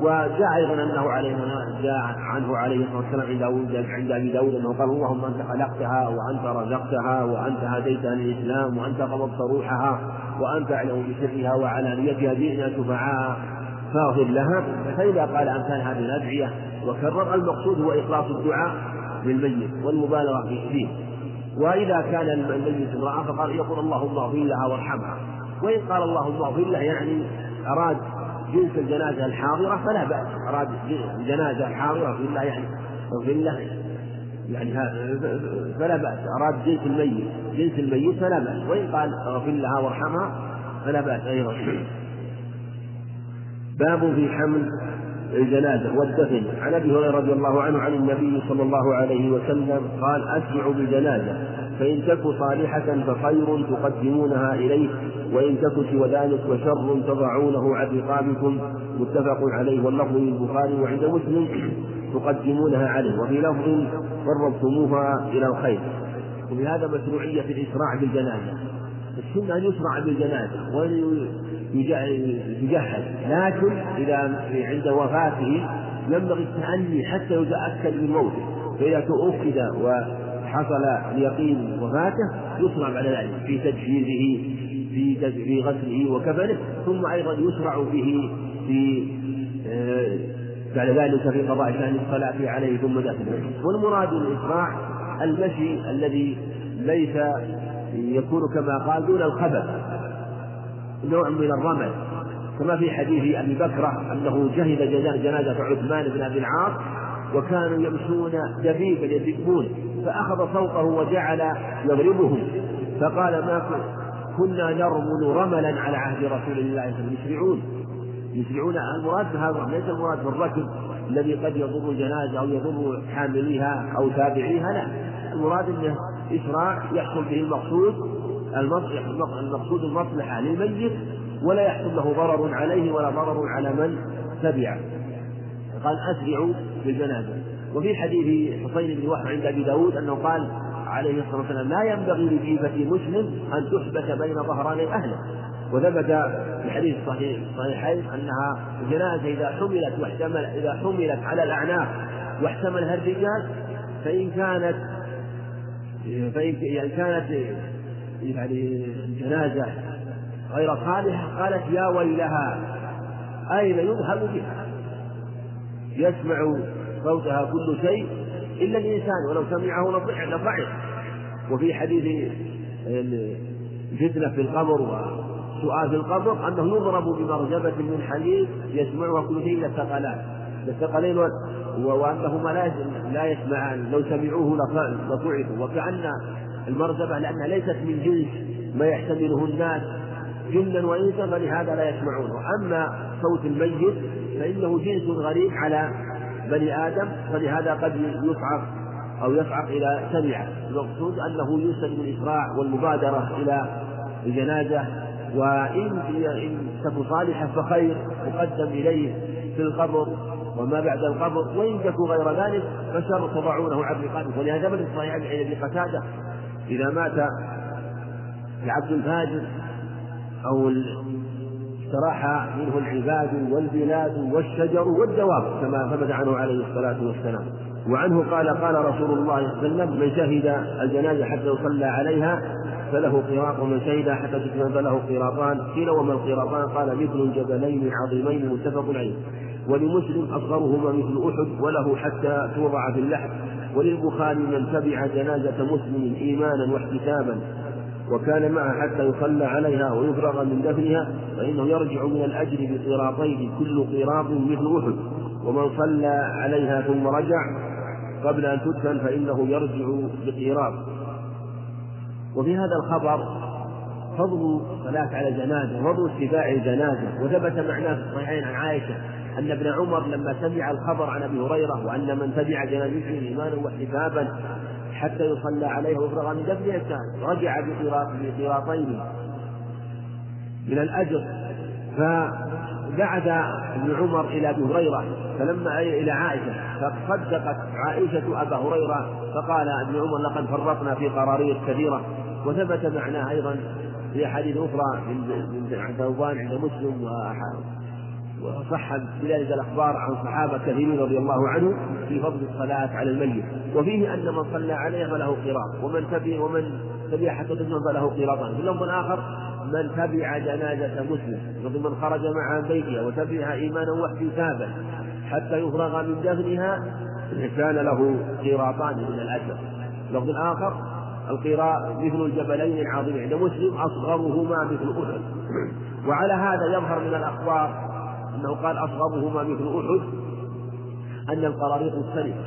وجاء أيضا أنه عليه جاء عنه عليه الصلاة والسلام عند داود عند أبي داود أنه قال اللهم أنت خلقتها وأنت رزقتها وأنت هديتها للإسلام وأنت قبضت روحها وأنت أعلم بسرها وعلانيتها جئنا شفعاء فاغفر لها فإذا قال أمثال هذه الأدعية وكرر المقصود هو إخلاص الدعاء للميت والمبالغة فيه وإذا كان الميت امرأة فقال يقول اللهم اغفر لها وارحمها. وإن قال اللهم اغفر لها يعني أراد جنس الجنازة الحاضرة فلا بأس. أراد الجنازة الحاضرة في الله يعني اغفر له يعني فلا بأس. أراد جنس الميت جنس الميت فلا بأس. وإن قال اغفر لها وارحمها فلا بأس أيضا. باب في حمل الجنازة. والدفن. عن أبي هريرة رضي الله عنه عن النبي صلى الله عليه وسلم قال أسرعوا بالجنازة. فإن تك صالحة فخير تقدمونها إليه وإن تك سوى ذلك فشر تضعونه عن رقابكم. متفق عليه. واللفظ للبخاري وعند مسلم تقدمونها عليه. وفي لفظ قربتموها إلى الخير. وبهذا مشروعية الإسراع بالجنازة. السنة أن يسرع بالجنازة. وأن يجهز لكن إذا عند وفاته ينبغي التأني حتى يتأكد من موته. فإذا تؤكد وحصل اليقين وفاته يسرع بعد ذلك في تجهيزه في في غسله وكفنه ثم أيضا يسرع به في آه، بعد ذلك في قضاء شأن الصلاة عليه ثم دفنه والمراد الإسراع المشي الذي ليس يكون كما قال دون الخبث نوع من الرمل. كما في حديث أبي بكره أنه جهد جنازة عثمان بن أبي العاص وكانوا يمشون دبيبا يدبون فأخذ صوته وجعل يضربهم. فقال ما كنا نرمل رملا على عهد رسول الله صلى الله عليه وسلم. يسرعون يسرعون المراد بهذا ليس المراد بالركب الذي قد يضر الجنازة أو يضر حامليها أو تابعيها لا. المراد أنه اسراع يحصل به المقصود المقصود المصلحة للميت ولا يحصل له ضرر عليه ولا ضرر على من تبعه. قال أسرعوا بالجنازة. وفي حديث حسين بن وهب عند أبي داود أنه قال عليه الصلاة والسلام لا ينبغي لجيفة مسلم أن تحبس بين ظهراني أهله. وثبت في حديث صحيح صحيحين أنها الجنازة إذا حملت واحتمل إذا حملت على الأعناق واحتملها الرجال فإن كانت فإن يعني كانت يعني الجنازة غير صالحة قالت يا ويلها أين يذهب بها؟ يسمع صوتها كل شيء إلا الإنسان ولو سمعه لصعق وفي حديث الفتنة في القبر وسؤال في القبر أنه يضرب بمرجبة من حديد يسمعها كل شيء إلا الثقلان. الثقلين وأنهما لا لا يسمعان لو سمعوه لصعقوا وكأن المرتبة لأنها ليست من جنس ما يحتمله الناس جنا وإنسا فلهذا لا يسمعونه. أما صوت الميت فإنه جنس غريب على بني آدم فلهذا قد يصعق أو يصعق إلى سمعه. المقصود أنه يوسد بالإسراع والمبادرة إلى الجنازة وإن إن تكن صالحة فخير مقدم إليه في القبر وما بعد القبر. وإن تكون غير ذلك فشر تضعونه عن رقابة. ولهذا من الصحيح عن ابي قتادة إذا مات العبد الفاجر أو استراح منه العباد والبلاد والشجر والدواب كما ثبت عنه عليه الصلاة والسلام. وعنه قال قال رسول الله صلى الله عليه وسلم من شهد الجنازة حتى يصلى عليها فله قراط ومن شهد حتى تكمل فله قراطان. قيل وما القراطان؟ قال مثل الجبلين عظيمين متفق عليه. ولمسلم أصغرهما مثل أحد وله حتى توضع في اللحم. وللبخاري من تبع جنازة مسلم إيمانا واحتسابا وكان معها حتى يصلى عليها ويفرغ من دفنها فإنه يرجع من الأجر بقراطين كل قراط مثل أحد. ومن صلى عليها ثم رجع قبل أن تدفن فإنه يرجع بقراط. وفي هذا الخبر فضل الصلاة على الجنازة وفضل اتباع الجنازة وثبت معناه في الصحيحين عن عائشة أن ابن عمر لما سمع الخبر عن أبي هريرة وأن من تبع جنازته إيمانا واحتسابا حتى يصلى عليه ويفرغ من دفنه رجع بقراطين من الأجر. فبعث ابن عمر إلى أبي هريرة فلما إلى عائشة فصدقت عائشة أبا هريرة فقال ابن عمر لقد فرطنا في قرارير كثيرة وثبت معناه أيضا في أحاديث أخرى من ثوبان عند مسلم وصح بذلك الأخبار عن صحابة كثيرين رضي الله عنهم في فضل الصلاة على الميت. وفيه أن من صلى عليه فله قراط ومن تبع ومن تبع حتى تسلم فله قراطان. في لفظ آخر من تبع جنازة مسلم ومن خرج معها من بيتها وتبعها إيمانا واحتسابا حتى يفرغ من دفنها كان له قراطان من الأجر. لفظ آخر القراء مثل الجبلين العظيمين. عند مسلم أصغرهما مثل أحد. وعلى هذا يظهر من الأخبار أنه قال أصغرهما مثل أحد أن القراريط مختلفة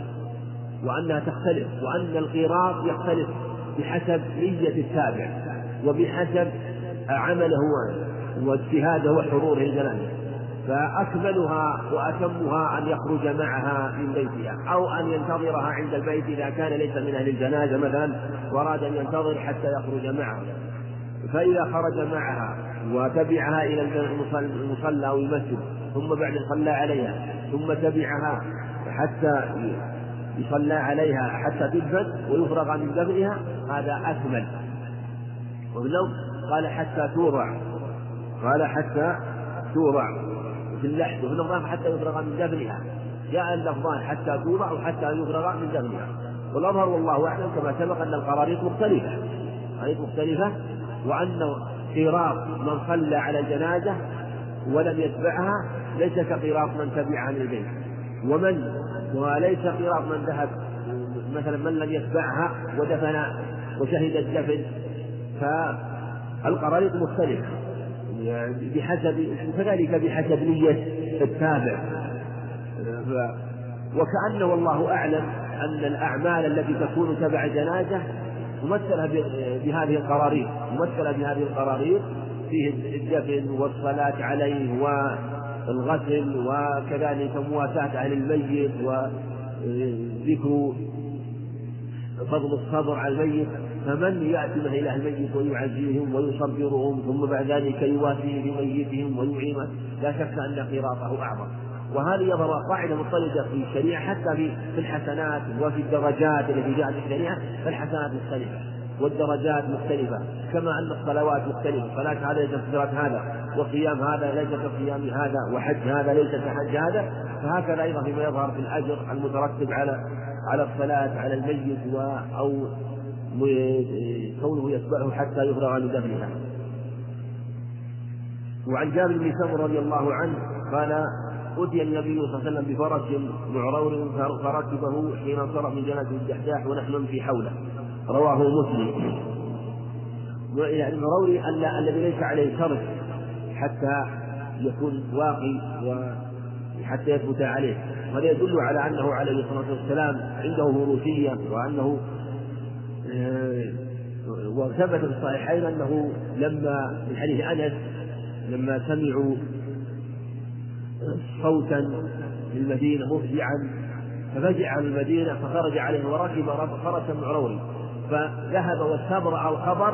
وأنها تختلف وأن القيراط يختلف بحسب نية التابع وبحسب عمله واجتهاده وحضوره الجنازة فأكملها وأتمها أن يخرج معها من بيتها أو أن ينتظرها عند البيت إذا كان ليس من أهل الجنازة مثلا وأراد أن ينتظر حتى يخرج معها. فإذا خرج معها وتبعها إلى المصلى أو المسجد ثم بعد صلى عليها ثم تبعها حتى يصلى عليها حتى تدفن ويفرغ من دفنها هذا أكمل. اللفظ قال حتى تورع. قال حتى تورع. في اللحد وفي اللفظ حتى يفرغ من دفنها. جاء اللفظان حتى تورع وحتى يفرغ من دفنها. والأظهر والله أعلم كما سبق أن القراريط مختلفة. قراريط مختلفة وأن قراط من صلى على الجنازة ولم يتبعها ليس كقراط من تبعها من البيت ومن؟ وليس قراط من ذهب. مثلا من لم يتبعها ودفن وشهد الدفن. فالقراريط مختلفة. بحسب كذلك بحسب نية التابع. وكأنه والله أعلم أن الأعمال التي تكون تبع جنازة ممثلة بهذه القراريط ممثلة بهذه القراريط فيه الدفن والصلاة عليه والغسل وكذلك مواساة أهل الميت وذكر فضل الصبر على الميت. فمن يأتي من إلى الميت ويعزيهم ويصبرهم ثم بعد ذلك يواسي بميتهم ويعينه لا شك أن قراطه أعظم. وهذه يظهر قاعدة مضطردة في الشريعة حتى في في الحسنات وفي الدرجات التي جاءت في الشريعة فالحسنات مختلفة والدرجات مختلفة كما أن الصلوات مختلفة صلاة هذا ليس كصلاة هذا وصيام هذا ليس كصيام هذا وحج هذا ليس كحج هذا فهكذا أيضا فيما يظهر في الأجر المترتب على على الصلاة على الميت أو كونه يتبعه حتى يفرغ عن دفنها وعن جابر بن سمر رضي الله عنه قال أتي النبي صلى الله عليه وسلم بفرس معرور فركبه حين انصرف من جنازة الدحداح ونحن نمشي حوله. رواه مسلم. يعني المعرور الذي ليس عليه شرط حتى يكون واقي وحتى يثبت عليه. وهذا يدل على أنه عليه الصلاة والسلام عنده وروثية وأنه آه، وثبت في الصحيحين أنه لما من حديث أنس لما سمعوا صوتا في المدينة مفزعا ففزع المدينة فخرج عليه وركب فرسا معروري فذهب واستبرأ الخبر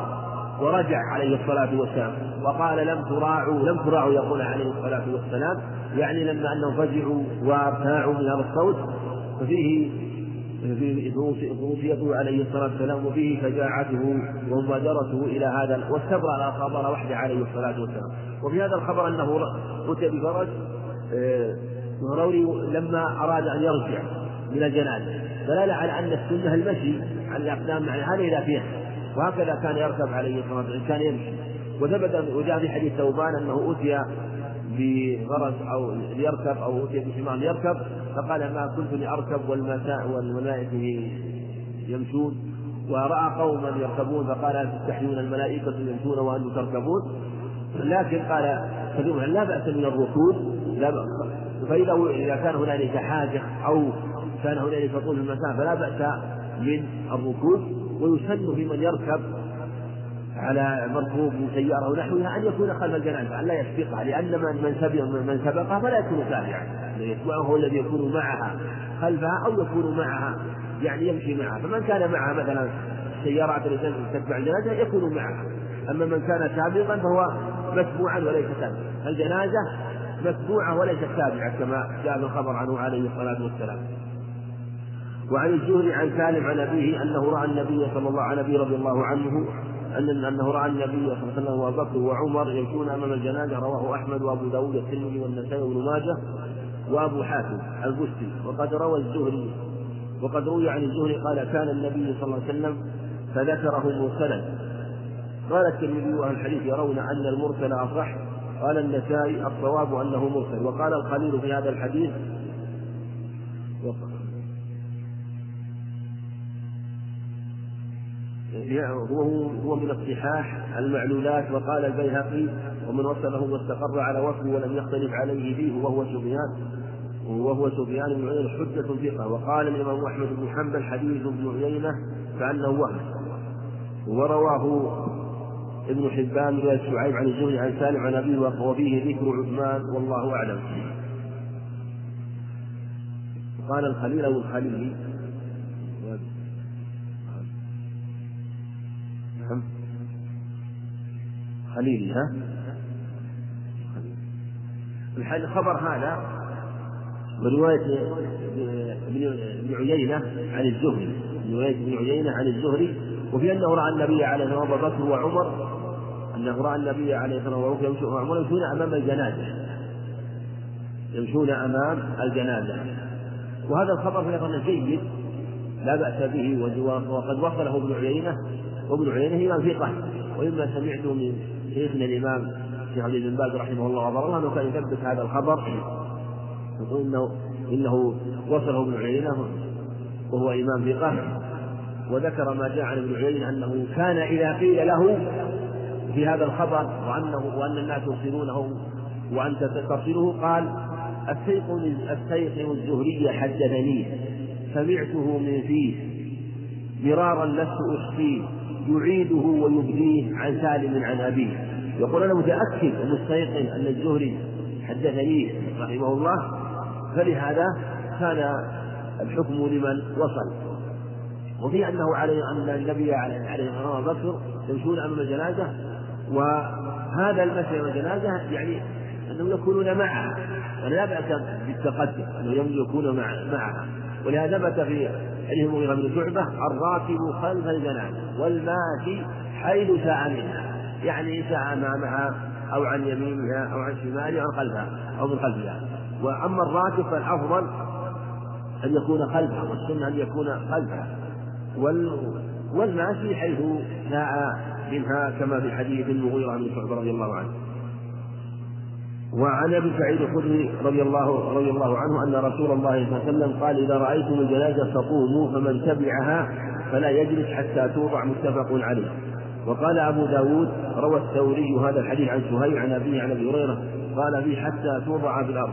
ورجع عليه الصلاة والسلام وقال لم تراعوا لم تراعوا يقول عليه الصلاة والسلام يعني لما أنهم فزعوا وارتاعوا من هذا الصوت ففيه توفيته عليه الصلاة والسلام وفيه شجاعته ومبادرته إلى هذا واستبرأ الخبر وحده عليه الصلاة والسلام. وفي هذا الخبر أنه أتي بفرج آه، لما أراد أن يرجع من الجنازة دلالة على أن السنة المشي على الأقدام مع هذا إذا فيها. وهكذا كان يركب عليه الصلاة والسلام كان يمشي. وثبت وجاء في حديث ثوبان أنه أتي بفرس أو ليركب أو أتي بحمار ليركب فقال ما كنت لأركب والمساء والملائكة يمشون؟ ورأى قوما يركبون فقال تستحيون الملائكة يمشون وأنتم تركبون؟ لكن قال لا بأس من بأس فإذا إذا كان هنالك حاجة أو كان هنالك طول المسافة فلا بأس من الركوب ويسن في من يركب على مركوب من سيارة ونحوها أن يكون خلف الجنازة أن لا يسبقها لأن من من سبق من سبقها فلا يكون تابعا يتبعه هو الذي يكون معها خلفها أو يكون معها يعني يمشي معها. فمن كان معها مثلا السيارات التي تتبع الجنازة يكون معها. أما من كان سابقا فهو متبوعا وليس تابعا الجنازة متبوعة وليست تابعة كما جاء الخبر عنه عليه الصلاة والسلام. وعن الزهري عن سالم عن أبيه أنه رأى النبي صلى الله عليه وسلم رضي الله عنه أن أنه رأى النبي صلى الله عليه وسلم وأبو بكر وعمر يمشون أمام الجنازة رواه أحمد وأبو داود الترمذي والنسائي وابن ماجه وأبو حاتم البستي. وقد روى الزهري وقد روي عن الزهري قال كان النبي صلى الله عليه وسلم فذكره مرسلا قال الترمذي وأهل الحديث يرون أن المرسل اصح قال النسائي الصواب أنه مرسل. وقال الخليل في هذا الحديث هو هو من الصحاح المعلولات وقال البيهقي ومن وصله واستقر على وصفه ولم يختلف عليه فيه وهو سفيان وهو سفيان بن عيينة حجة ثقة. وقال الإمام أحمد بن حنبل حديث ابن عيينة كأنه وهم. ورواه ابن حبان رواية شعيب عن الزهري عن سالم عن أبيه وفيه ذكر عثمان والله أعلم. قال الخليل أو الخليل. نعم. خليلي ها؟ الخبر هذا برواية ابن عيينة عن الزهري. رواية ابن عيينة عن الزهري. وفي أنه رأى النبي عليه الصلاة والسلام بكر وعمر أنه رأى النبي عليه الصلاة والسلام يمشون أمام الجنازة. يمشون أمام الجنازة. وهذا الخبر في أيضا جيد. لا بأس به وقد وصله ابن عيينة. وابن عيينة إمام ثقة. ومما سمعته من شيخنا الإمام الشيخ عبد بن باز رحمه الله وبارك الله أنه كان يثبت هذا الخبر. يقول إنه إنه وصله ابن عيينة وهو إمام ثقة. وذكر ما جاء عن ابن عيينة أنه كان إذا قيل له في هذا الخبر وأنه وأن الناس يرسلونه وأنت تصله قال السيق السيق الزهري حدثني سمعته من فيه. مرارا لست أخفيه يعيده ويبديه عن سالم عن أبيه. يقول أنا متأكد ومستيقن أن الزهري حدثني رحمه الله. فلهذا كان الحكم لمن وصل. وفي أنه عليه أن النبي عليه الصلاة والسلام يمشون أمام الجنازة وهذا المشي أمام الجنازة يعني أنهم يكونون معها يعني لا بأس بالتقدم أنه يكون مع معها. ولهذا ثبت في حديث المغيرة بن شعبة الراكب خلف الجنازة والماشي حيث شاء منها يعني شاء أمامها أو عن يمينها أو عن شمالها أو عن خلفها أو من خلفها. وأما الراكب فالأفضل أن يكون خلفها والسنة أن يكون خلفها. والماشي حيث شاء منها كما في حديث المغيرة بن شعبة رضي الله عنه. وعن أبي سعيد الخدري رضي الله رضي الله عنه أن رسول الله صلى الله عليه وسلم قال إذا رأيتم الجنازة فقوموا فمن تبعها فلا يجلس حتى توضع. متفق عليه. وقال أبو داود روى الثوري هذا الحديث عن سهيل عن أبيه عن أبي هريرة قال به حتى توضع في الأرض.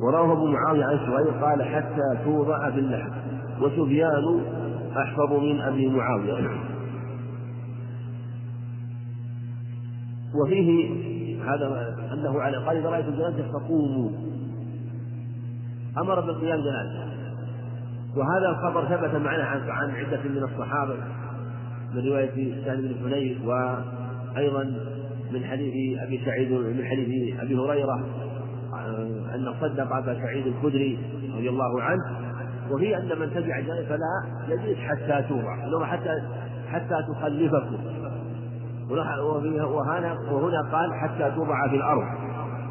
ورواه أبو معاوية عن سهيل قال حتى توضع في اللحم. وسفيان أحفظ من أبي معاوية. وفيه هذا أنه على قال إذا رايتم جنازه فقوموا. أمر بالقيام جنازة. وهذا الخبر ثبت معنا عن عن عدة من الصحابة من رواية سهل بن حنيف وأيضا من حديث أبي سعيد من حديث أبي هريرة أن صدق أبا سعيد الخدري رضي الله عنه. وفي أن من تبع ذلك فلا يجلس حتى توضع حتى حتى تخلفكم. وهنا وهنا قال حتى توضع في الأرض.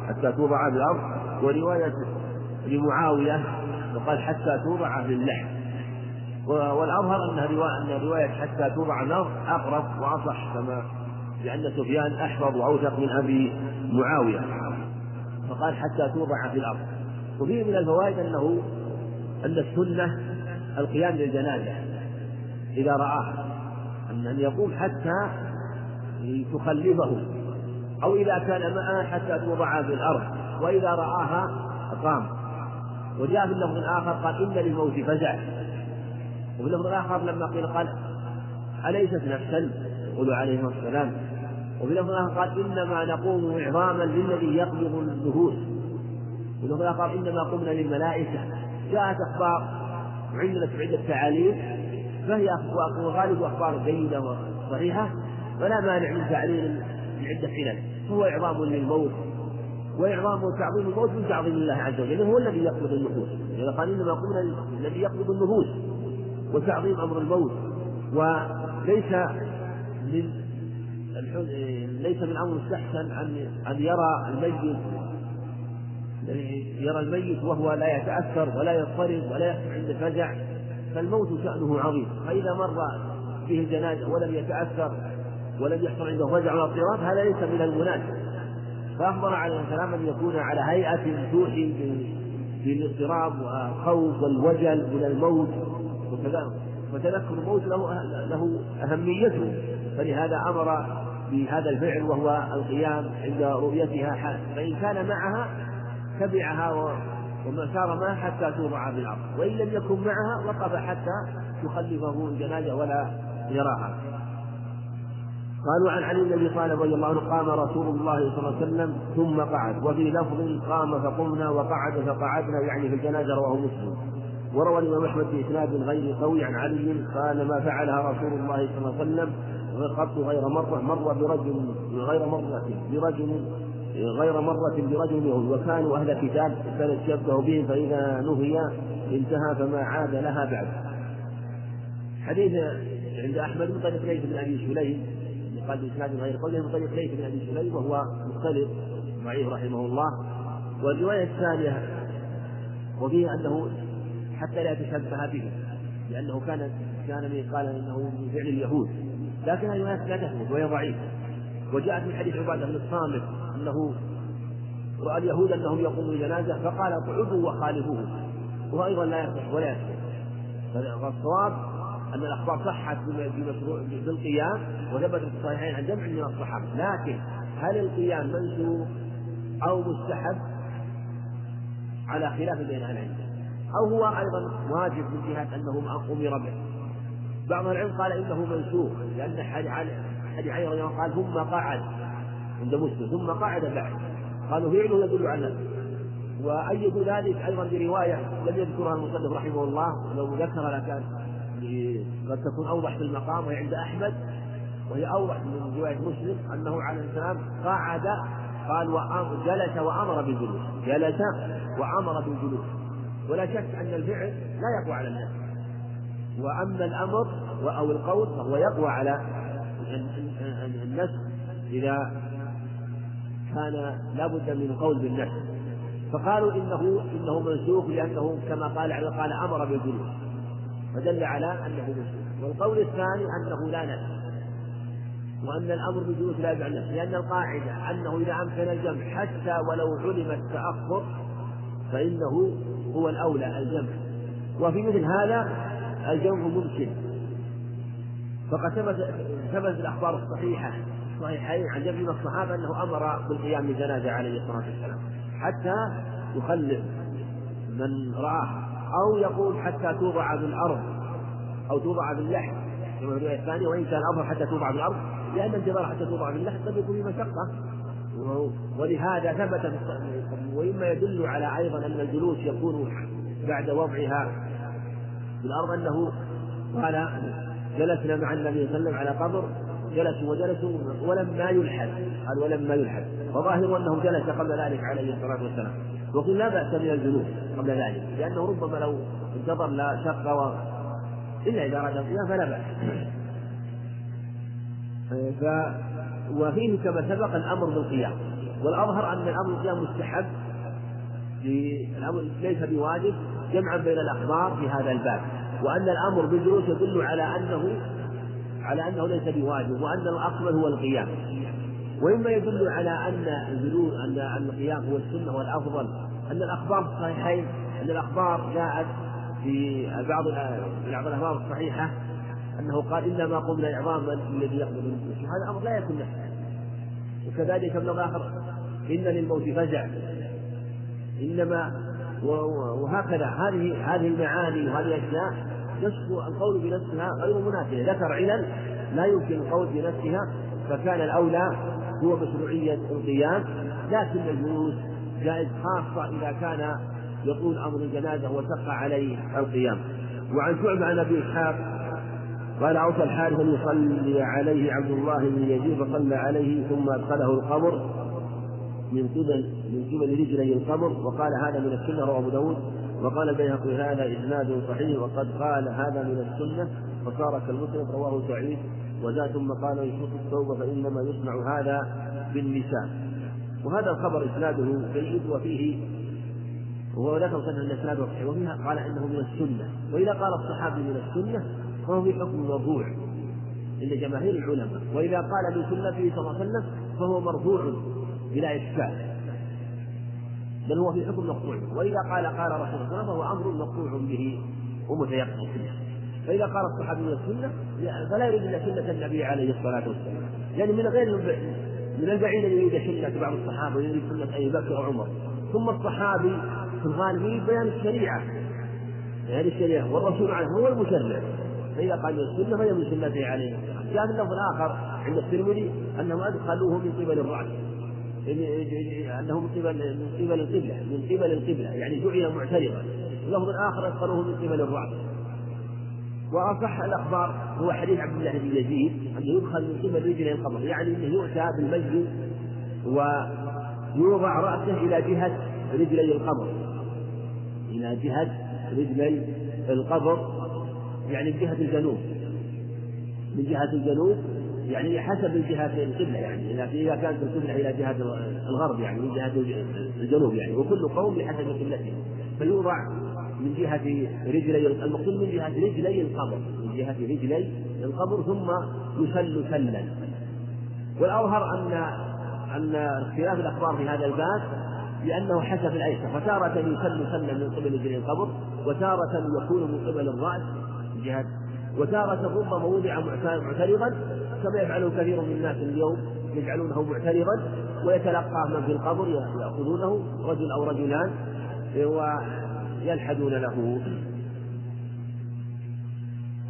حتى توضع في الأرض. ورواية لمعاوية وقال حتى توضع في اللحم. والأظهر أن رواية أن رواية حتى توضع الأرض أقرب وأصح كما لأن سفيان أحفظ وأوثق من أبي معاوية. فقال حتى توضع في الأرض. وفيه من الفوائد أنه أن السنة القيام للجنازة إذا رآها. أن يقوم حتى تخلفه أو إذا كان معها حتى توضع في الأرض وإذا رآها أقام وجاء في اللفظ الآخر قال إن للموت فزع. وفي اللفظ الآخر لما قيل قال أليست نفسا؟ يقول عليه السلام. وفي اللفظ الآخر قال إنما نقوم إعظاما للذي يقبض النفوس. وفي اللفظ الآخر إنما قمنا للملائكة. جاءت أخبار وعندنا في عدة تعاليم فهي أخبار غالب أخبار جيدة وصحيحة فلا مانع من تعليل بعدة علل هو إعظام للموت وإعظام وتعظيم الموت من تعظيم الله عز وجل هو الذي يقبض النفوس. إذا قال إنما قلنا الذي يقبض النفوس وتعظيم أمر الموت وليس من ليس من أمر استحسن أن أن يرى الميت يرى الميت وهو لا يتأثر ولا يضطرب ولا يحصل عند فزع فالموت شأنه عظيم. فإذا مر به الجنازة ولم يتأثر ولم يحصل عنده فزع ولا اضطراب هذا ليس من المناسب. فأخبر عليه السلام أن يكون على هيئة توحي بالاضطراب والخوف والوجل من الموت وكذا وتذكر الموت له له أهميته. فلهذا أمر بهذا الفعل وهو القيام عند رؤيتها فإن كان معها تبعها وما سار معها حتى توضع في الأرض. وإن لم يكن معها وقف حتى تخلفه الجنازة ولا يراها. قالوا عن علي بن أبي طالب رضي الله عنه قام رسول الله صلى الله عليه وسلم ثم قعد. وفي لفظ قام فقمنا وقعد فقعدنا يعني في الجنازة رواه مسلم. وروى الإمام أحمد في اسناد غير قوي عن علي قال ما فعلها رسول الله صلى الله عليه وسلم قط غير مرة مر برجل غير مرة برجل غير مرة برجل يهود. وكانوا أهل كتاب كانت يشبه بهم فإذا نهي انتهى فما عاد لها بعد. حديث عند أحمد من طريق ليث بن أبي سليم قال بإسناد غير قوله من طريق ليث بن أبي سليم وهو مختلف. ضعيف رحمه الله. والرواية الثانية وفيها أنه حتى لا يتشبه به لأنه كان كان من قال أنه من فعل اليهود. لكن الرواية لا تثبت وهي ضعيفة. وجاءت من حديث عبادة بن الصامت أنه رأى اليهود أنهم يقومون جنازة فقال اقعدوا وخالفوه وهو أيضا لا يصح ولا يصح فالصواب أن الأخبار صحت بالقيام وثبت في الصحيحين عن جمع من الصحابة. لكن هل القيام منسوخ أو مستحب؟ على خلاف بين أهل العلم. أو هو أيضا واجب من جهة أنه أمر به. بعض العلم قال إنه منسوخ لأن حديث علي رضي الله قال ثم قعد عند مسلم ثم قعد بعد. قالوا فعله يدل على وأيدوا ذلك أيضا برواية لم يذكرها المصنف رحمه الله لو ذكر لكان قد تكون أوضح في المقام وهي عند أحمد وهي أوضح من رواية مسلم أنه عليه السلام قعد قال جلس وأمر بالجلوس جلس وأمر بالجلوس. ولا شك أن الفعل لا يقوى على النفس وأما الأمر أو القول فهو يقوى على النفس إذا كان لابد من القول بالنفس. فقالوا إنه إنه منسوخ لأنه كما قال قال أمر بالجلوس. فدل على أنه منسوخ والقول الثاني أنه لا نفس وأن الأمر بالجلوس لا يدعى النفس لأن القاعدة أنه إذا أمكن الجمع حتى ولو علم التأخر فإنه هو الأولى الجمع. وفي مثل هذا الجمع ممكن. فقد ثبت ثبت الأخبار الصحيحة الصحيحين عن جمع من الصحابة أنه أمر بالقيام بالجنازة عليه الصلاة والسلام حتى يخلف من رآه. أو يقول حتى توضع بالأرض أو توضع باللحم كما في الرواية الثانية وإن كان الأفضل حتى توضع بالأرض لأن الجبال حتى توضع باللحم قد يكون مشقة. ولهذا ثبت وإما يدل على أيضا أن الجلوس يكون بعد وضعها في الأرض أنه قال جلسنا مع النبي صلى الله عليه وسلم على قبر جلسوا وجلسوا ولما يلحد. قال ولما يلحد. وظاهر أنه جلس قبل ذلك عليه الصلاة والسلام. وقل لا بأس من الجلوس قبل ذلك لأنه ربما لو انتظر لا شق و... إلا إذا أراد القيام فلا بأس. ف وفيه كما سبق الأمر بالقيام والأظهر أن الأمر بالقيام مستحب الأمر ليس بواجب جمعا بين الأخبار في هذا الباب وأن الأمر بالجلوس يدل على أنه على أنه ليس بواجب وأن الأكمل هو القيام. ومما يدل على أن الجلوس أن القيام هو السنة والأفضل أن الأخبار الصحيحين أن الأخبار جاءت في بعض بعض الأخبار الصحيحة أنه قال إنما قمنا إعظاما الذي يقبل هذا أمر لا يكون نفسه وكذلك ابن الآخر إن للموت فزع. إنما وهكذا. هذه هذه المعاني وهذه الأشياء نسخ القول بنفسها غير مناسبة ذكر علل لا يمكن القول بنفسها فكان الأولى هو مشروعية القيام لكن الجلوس جائز خاصة إذا كان يطول أمر الجنازة وشق عليه القيام. وعن شعبة عن أبي إسحاق قال أوصى الحارث أن يصلي عليه عبد الله بن يزيد فصلى عليه ثم أدخله القبر من قبل من قبل رجلي القبر وقال هذا من السنة رواه أبو داود. وقال البيهقي هذا إسناد صحيح وقد قال هذا من السنة فصار كالمسلم رواه سعيد. وذا ثم قال يشوف التوبة فإنما يصنع هذا بالنساء. وهذا الخبر إسناده جيد وفيه وهو ذكر أن إسناده صحيح. وفيها قال إنه من السنة. وإذا قال الصحابي من السنة فهو في حكم مرفوع عند جماهير العلماء. وإذا قال من سنته صلى الله عليه وسلم فهو مرفوع بلا إشكال بل هو في حكم مقطوع. وإذا قال قال رسول الله فهو أمر مقطوع به ومتيقن. فإذا قال الصحابي السنة فلا يريد إلا سنة النبي عليه الصلاة والسلام. يعني من غير من البعيد أن يريد سنة بعض الصحابة ويريد سنة أبي بكر وعمر. ثم الصحابي في الغالب يريد بيان الشريعة. بيان الشريعة والرسول عليه هو المشرع. فإذا قال السنة فهي من سنته عليه. جاء اللفظ الآخر عند الترمذي أنهم أدخلوه من قبل الرأس. أنه من قبل من قبل القبلة من قبل القبلة. يعني جعل معترضا. اللفظ الآخر أدخلوه من قبل الرأس. وأصح الأخبار هو حديث عبد الله بن يزيد أنه يدخل من قبل رجلي القبر يعني أنه يؤتى بالميت ويوضع رأسه إلى جهة رجلي القبر. إلى جهة رجلي القبر يعني جهة الجنوب. من جهة الجنوب يعني حسب الجهة القبلة يعني إذا كانت القبلة إلى جهة الغرب يعني من جهة الجنوب يعني وكل قوم بحسب قبلتهم فيوضع من جهة رجلي المقصود من جهة رجلي القبر من جهة رجلي القبر ثم يسل سلا. والأظهر أن أن اختلاف الأخبار في هذا الباب لأنه حسب الأيسر فتارة يسل سلا من قبل رجلي القبر وتارة يكون من قبل الرأس من جهة. وتارة ربما وضع معترضا كما يفعله كثير من الناس اليوم يجعلونه معترضا ويتلقاه من في القبر يأخذونه رجل أو رجلان ويلحدون له.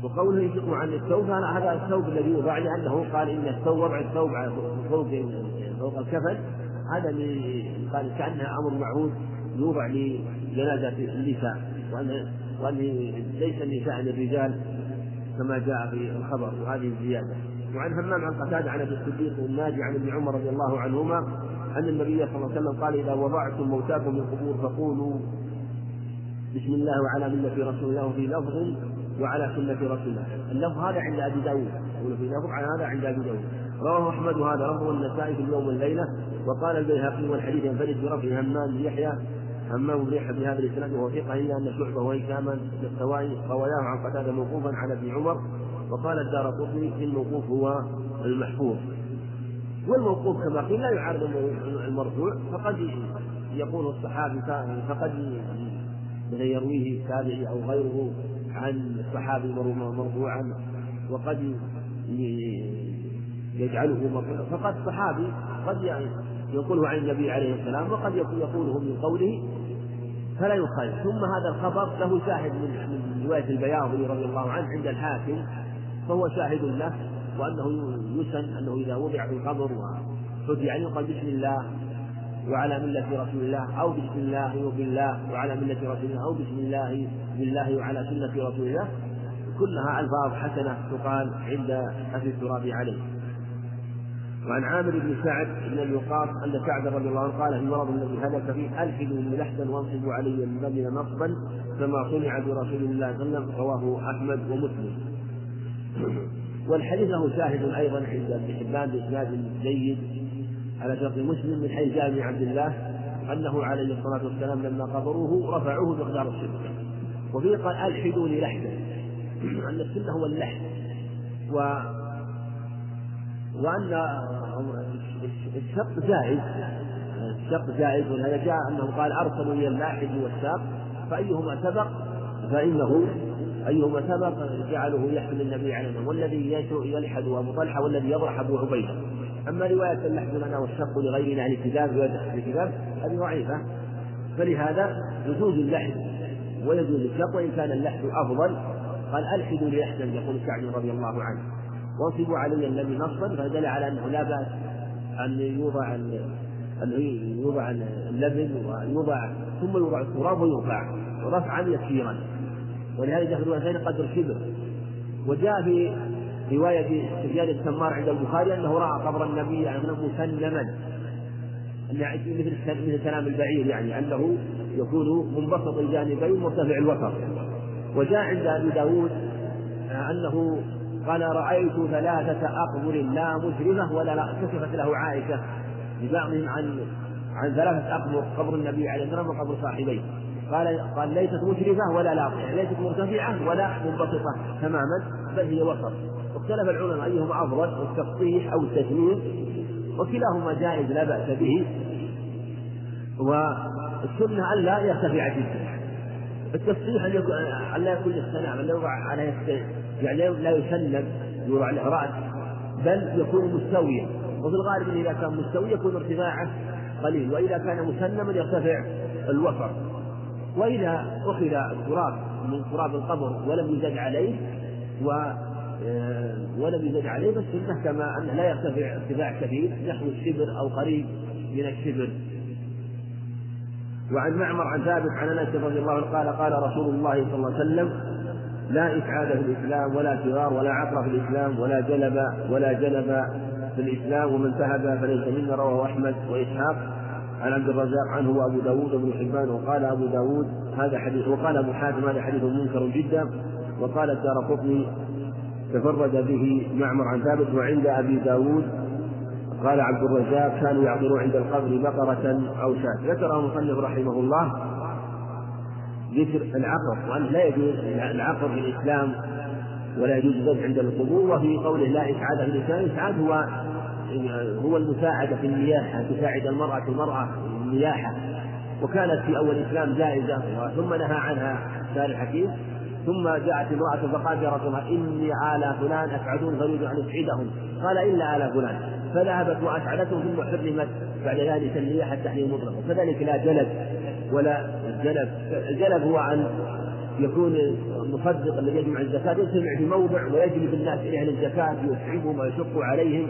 وقوله ينفق عن الثوب هذا الثوب الذي يوضع لأنه قال إن الثوب وضع الثوب فوق فوق الكفن. هذا قال كأنها أمر معهود يوضع لجنازة النساء. وأن وأن ليس النساء للرجال كما جاء في الخبر وهذه الزيادة. وعن همام عن قتادة عن أبي الصديق الناجي عن ابن عمر رضي الله عنهما أن النبي صلى الله عليه وسلم قال إذا وضعتم موتاكم من القبور فقولوا بسم الله وعلى ملة رسول الله في لفظ وعلى سنة رسول الله اللفظ هذا عند أبي داود. يقول في لفظ على هذا عند أبي داود. رواه أحمد وهذا رواه النسائي في اليوم والليلة. وقال البيهقي والحديث ينفرد برفع همام بن يحيى. همام بن يحيى بهذا الإسناد وهو ثقة إلا أن شعبة وهشاما السوائي روياه عن قتادة موقوفا على ابن عمر. وقال الدار قطني الموقوف هو المحفوظ. والموقوف كما قيل لا يعارض المرفوع فقد يقول الصحابي فقد يرويه تابعي أو غيره عن الصحابي مرفوعا وقد يجعله فقد الصحابي قد يقوله عن النبي عليه السلام وقد يقوله من قوله فلا يخالف. ثم هذا الخبر له شاهد من رواية البياضي رضي الله عنه عند الحاكم فهو شاهد له وأنه يسن أنه إذا وضع في القبر وحدي عليه قال بسم الله وعلى ملة رسول الله أو بسم الله وبالله وعلى ملة رسول الله أو بسم الله بالله وعلى سنة رسول الله كلها ألفاظ حسنة تقال عند أهل التراب عليه. وعن عامر بن سعد بن الوقاص أن سعد رضي الله عنه قال في المرض الذي هلك فيه ألحدوا من لحدا وانصبوا علي المدن نصبا كما صنع برسول الله صلى الله عليه وسلم رواه أحمد ومسلم. والحديث له شاهد أيضا عند ابن حبان بإسناد جيد على شرط مسلم من حيث بن عبد الله أنه عليه الصلاة والسلام لما قبروه رفعوه مقدار الشرك وفيه قال ألحدوا لحدا. أن السنة هو اللحد. و وأن الشق جائز الشق جائز ولهذا جاء أنه قال أرسلوا لي اللاحد والساق. فأيهما سبق؟ فإنه أيهما سبق؟ جعله يحمل النبي عليه والذي يلحد أبو طلحة والذي يضرح أبو عبيدة. أما رواية اللحد لنا والشق لغيرنا عن الكتاب رواية الكتاب هذه ضعيفة. فلهذا يجوز اللحد ويجوز الشق وإن كان اللحد أفضل قال ألحدوا لأحسن يقول سعد رضي الله عنه. وانصبوا علي الذي نصبا فدل على أنه لا بأس أن يوضع أن يوضع اللبن ويوضع ثم يوضع التراب ويرفع رفعا يسيرا. ولهذا جاء في قدر شبر وجاء في رواية سفيان التمار عند البخاري أنه رأى قبر النبي يعني مسلما. مثل مثل كلام البعير يعني أنه يكون منبسط الجانبين مرتفع الوتر. وجاء عند أبي داود أنه قال رأيت ثلاثة أقبر لا مشرفة ولا لا كشفت له عائشة ببعضهم عن عن ثلاثة أقبر قبر النبي عليه الصلاة والسلام وقبر صاحبيه. قال قال ليست مشرفة ولا يعني ليست مرتفعة ولا منبسطة تماما بل هي وسط. واختلف العلماء أيهما أفضل التسطيح أو التشمير وكلاهما جائز لا بأس به. والسنة ألا يرتفع جدا. التسطيح أن لا يكون السلام أن يوضع على يعني لا يسلم يوضع له رأس بل يكون مستويا. وفي الغالب إذا كان مستوي يكون ارتفاعه قليل وإذا كان مسلما يرتفع الوسط. وإذا أخذ التراب من تراب القبر ولم يزد عليه و ولم يزد عليه فالسنة كما أنه لا يرتفع ارتفاع كبير نحو الشبر أو قريب من الشبر. وعن معمر عن ثابت عن أنس رضي الله عنه قال قال رسول الله صلى الله عليه وسلم لا إسعاد في الإسلام ولا فرار ولا عقر في الإسلام ولا جلب ولا جلب في الإسلام ومن ذهب فليس منا رواه أحمد وإسحاق. عن عبد الرزاق عنه وأبو داود وابن حبان وقال أبو داود هذا حديث وقال أبو حاتم هذا حديث منكر جدا. وقال الدار تفرد به معمر عن ثابت وعند أبي داود قال عبد الرزاق كانوا يعبرون عند القبر بقرة أو شاة. ذكره المصنف رحمه الله ذكر العقر وأنه لا يجوز العقر في الإسلام ولا يجوز الذبح عند القبور وفي قوله لا إسعاد في الإسلام الإسعاد هو هو المساعدة في النياحة تساعد المرأة المرأة النياحة وكانت في أول الإسلام جائزة ثم نهى عنها الشارع الحكيم ثم جاءت امرأة فقالت يا رسول الله إني آل فلان أسعدون فأريد أن أسعدهم قال إلا آل فلان. فذهبت وأسعدتهم ثم حرمت بعد ذلك النياحة التحريم مطلقا كذلك لا جلب ولا الجلب الجلب هو أن يكون المصدق الذي يجمع الزكاة يجتمع في موضع ويجلب الناس إليه الزكاة يسعبهم ويشق عليهم.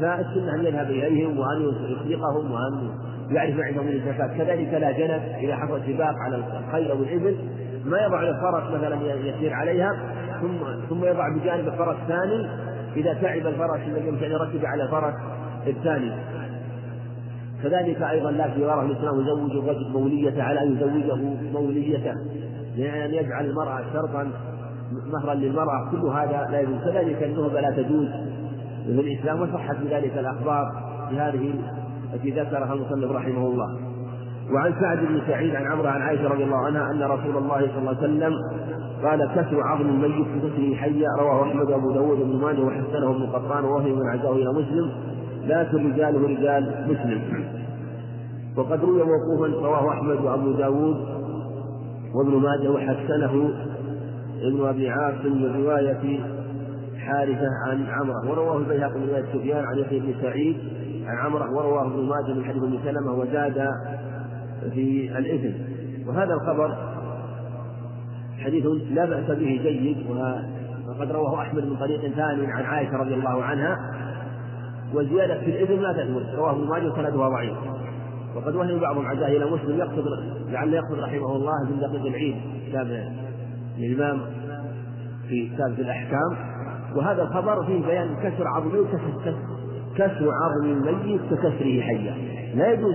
فالسنة أن يذهب إليهم وأن يصدقهم وأن يعرف عندهم الزكاة. كذلك لا جنب إذا حصل سباق على الخيل أو الإبل ما يضع الفرس مثلا يسير عليها ثم ثم يضع بجانب الفرس الثاني إذا تعب الفرس الذي يمكن يركب على الفرس الثاني. كذلك أيضا لا في غرض الإسلام يزوج الرجل موليته على أن يزوجه موليته لأن يجعل المرأة شرطا مهرا للمرأة. كل هذا لا يجوز. كذلك النهبة لا تجوز. في الإسلام وصحت بذلك الأخبار بهذه التي ذكرها المصنف رحمه الله. وعن سعد بن سعيد عن عمرو عن عائشة رضي الله عنها أن رسول الله صلى الله عليه وسلم قال كسر عظم الميت بكسره حيا رواه أحمد وأبو داود وابن ماجه وحسنه ابن قطان ووهي من عزاه إلى مسلم. لكن رجاله رجال مسلم. وقد روي موقوفا رواه أحمد وأبو داود وابن ماجه وحسنه ابن أبي عاصم من رواية حارثة عن عمرة ورواه البيهقي من رواية سفيان عن يحيى بن سعيد عن عمرة ورواه ابن ماجه من حديث ابن سلمة. وزاد في الإثم وهذا الخبر حديث لا بأس به جيد وقد رواه أحمد من طريق ثاني عن عائشة رضي الله عنها. والزيادة في الإثم لا تثبت رواه ابن ماجه وسندها ضعيف. وقد وهم بعضهم عزاه إلى مسلم يقصد لعل يقصد رحمه الله من دقيق العيد. كتاب الإمام في كتاب الأحكام. وهذا الخبر فيه بيان كسر عظمه كسر عظم الميت ككسره حيا. لا يجوز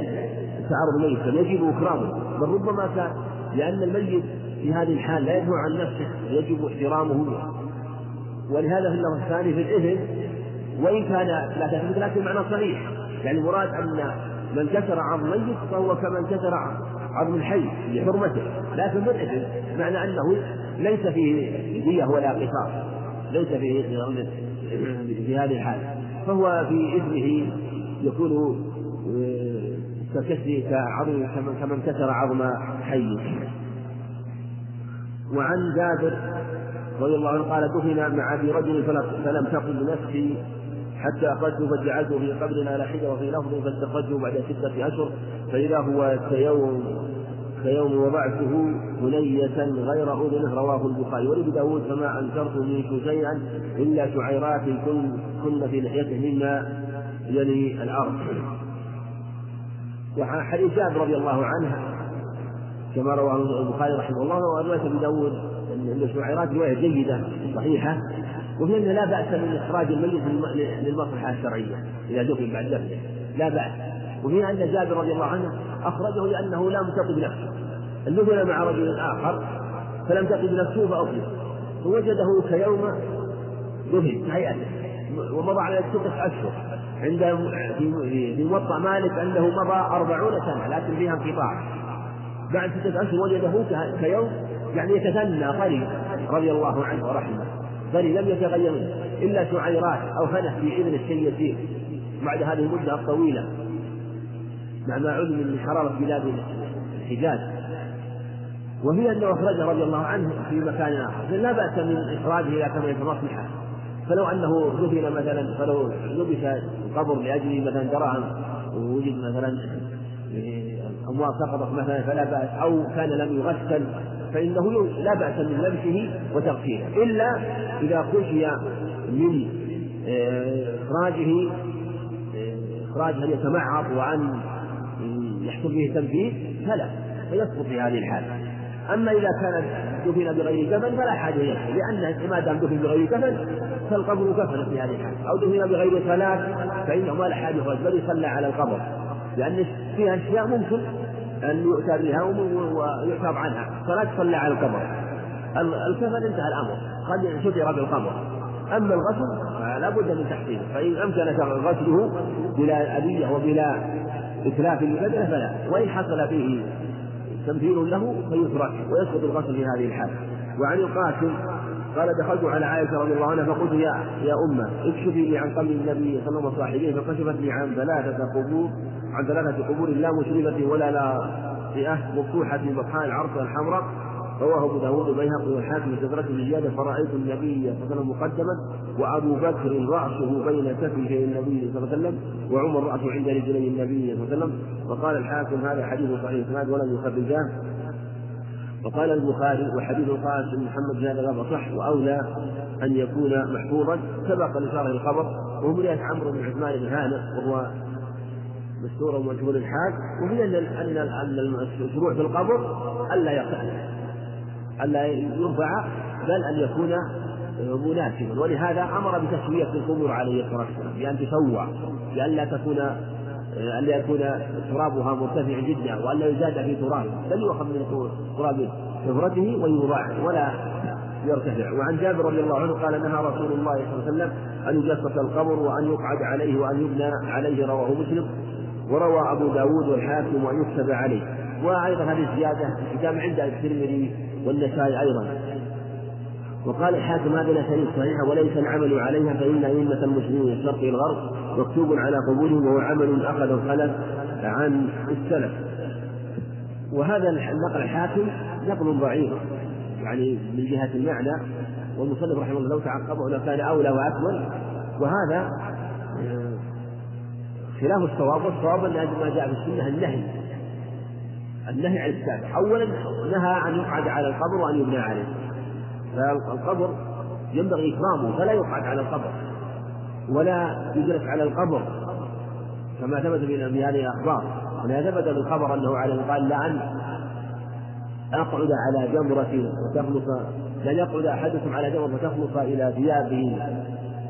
تعرض الميت بل يجب إكرامه. بل ربما كان لأن الميت في هذه الحال لا يدفع عن نفسه يجب احترامه. ولهذا في اللفظ الثاني في الإذن وإن كان لا تثبت لكن معنى صحيح يعني المراد أن من كسر عظم ميت فهو كمن كسر عظم الحي لحرمته. لكن بالإذن معنى أنه ليس فيه دية ولا قصاص. ليس فيه في هذه الحال. فهو في إثمه يكون آه، ككسر كعظم كمن كسر عظم حي. وعن جابر رضي الله عنه قال دفن مع ابي رجل فلم تقل نفسي حتى اخرجته فجعلته في قبرنا على حده وفي لفظ فاستخرجه بعد ستة أشهر فإذا هو كيوم كيوم وضعته بنية غير أذنه رواه البخاري. ولابن داود فما أنكرت منه شيئا إلا شعيرات كن كن في لحيته مما يلي الأرض. وحديث جابر رضي الله عنه كما رواه البخاري رحمه الله ورواية ابي داود أن الشعيرات رواية جيدة صحيحة وفي أنه لا بأس من إخراج الميت للمصلحة الشرعية إذا دفن بعد دفنه لا بأس. وفي أن جابر رضي الله عنه أخرجه لأنه لم تطب نفسه دفن مع رجل آخر فلم تطب نفسه فأخرج. فوجده كيوم دفن هيئته ومضى على ستة أشهر. عند في موطأ مالك أنه مضى أربعون سنة لكن فيها انقطاع. بعد ستة أشهر وجده كيوم يعني يتثنى قريب رضي الله عنه ورحمه. قريب لم يتغير منه إلا شعيرات أو فنح في إذن الشيء يسير. بعد هذه المدة الطويلة مع ما علم من حرارة بلاد الحجاز. وهي أنه أخرجه رضي الله عنه في مكان آخر. لا بأس من إخراجه إذا كان مصلحة فلو أنه دفن مثلا فلو لبس القبر لأجل مثلا دراهم ووجد مثلا أموال سقطت مثلا فلا بأس أو كان لم يغسل فإنه لا بأس من لبسه وتغسيله. إلا إذا خشي من آه، إخراجه آه، إخراج هل يتمعط وأن يحصل به تنفيذ فلا فيسقط في هذه الحالة. أما إذا كان دفن بغير كفن فلا حاجة إليه لأن ما دام دفن بغير كفن فالقبر كفن في هذه الحالة أو دفن بغير صلاة فإنه ما لا حاجة بل يصلى على القبر. لأن فيها أشياء ممكن أن يؤتى بها ويعتب عنها. فلا تصلى على القبر. الكفن انتهى الأمر. قد ستر بالقبر. أما الغسل فلا بد من تحسينه فإن أمكن غسله بلا أذية وبلا إتلاف للبدنة فلا. وإن حصل فيه تمثيل له فيترك ويسقط الغسل في هذه الحالة وعن القاسم قال دخلت على عائشة رضي الله عنها فقلت يا يا أمة اكشفي لي عن قبر النبي صلى الله عليه وسلم وصاحبيه فكشفت لي عن ثلاثة قبور عن ثلاثة قبور لا مشرفة ولا لاطئة مفتوحة في بطحاء العرش الحمراء. رواه أبو داود البيهقي والحاكم في الزيادة فرأيت النبي صلى الله عليه وسلم مقدما وأبو بكر رأسه بين كفيه النبي صلى الله عليه وسلم وعمر رأسه عند رجلي النبي صلى الله عليه وسلم. وقال الحاكم هذا حديث صحيح اسناد ولم يخرجاه وقال البخاري وحديث القاسم محمد بن هذا صح وأولى أن يكون محفوظا سبق لشرح الخبر وهو رواية عمرو بن عثمان بن هانئ وهو مستور ومجهول الحال وهي ان ان الشروع في القبر ألا يقع الا يرفع بل أن يكون مناسبا. ولهذا أمر بتسوية القبور عليه الصلاة والسلام بأن تسوى بأن لا تكون أن لا يكون ترابها مرتفعا جدا وأن لا يزاد في ترابه بل يؤخذ من تراب شفرته ويوضع ولا يرتفع. وعن جابر رضي الله عنه قال نهى رسول الله صلى الله عليه وسلم أن يجسس القبر وأن يقعد عليه وأن يبنى عليه رواه مسلم وروى أبو داود والحاكم وأن يكتب عليه. وأيضا هذه الزيادة في كتاب عند الترمذي والنسائي أيضا. وقال الحاكم هذه الأسانيد صحيحة وليس العمل عليها فإن أئمة المسلمين الشرق الغرب مكتوب على قبولهم وهو عمل أخذ الخلف عن السلف. وهذا النقل الحاكم نقل ضعيف يعني من جهة المعنى والمصنف رحمه الله لو تعقبه لكان أولى وأكمل. وهذا آه، خلاف الصواب والصواب أن ما جاء في السنة النهي. النهي عن السابع أولا نهى أن يقعد على القبر وأن يبنى عليه. فالقبر ينبغي إكرامه فلا يقعد على القبر ولا يجلس على القبر كما ثبت في هذه الأخبار. ولا ثبت بالخبر أنه عليه قال لأن أقعد على جمرة فتخلص لن يقعد أحدكم على جمرة فتخلص إلى ثيابه.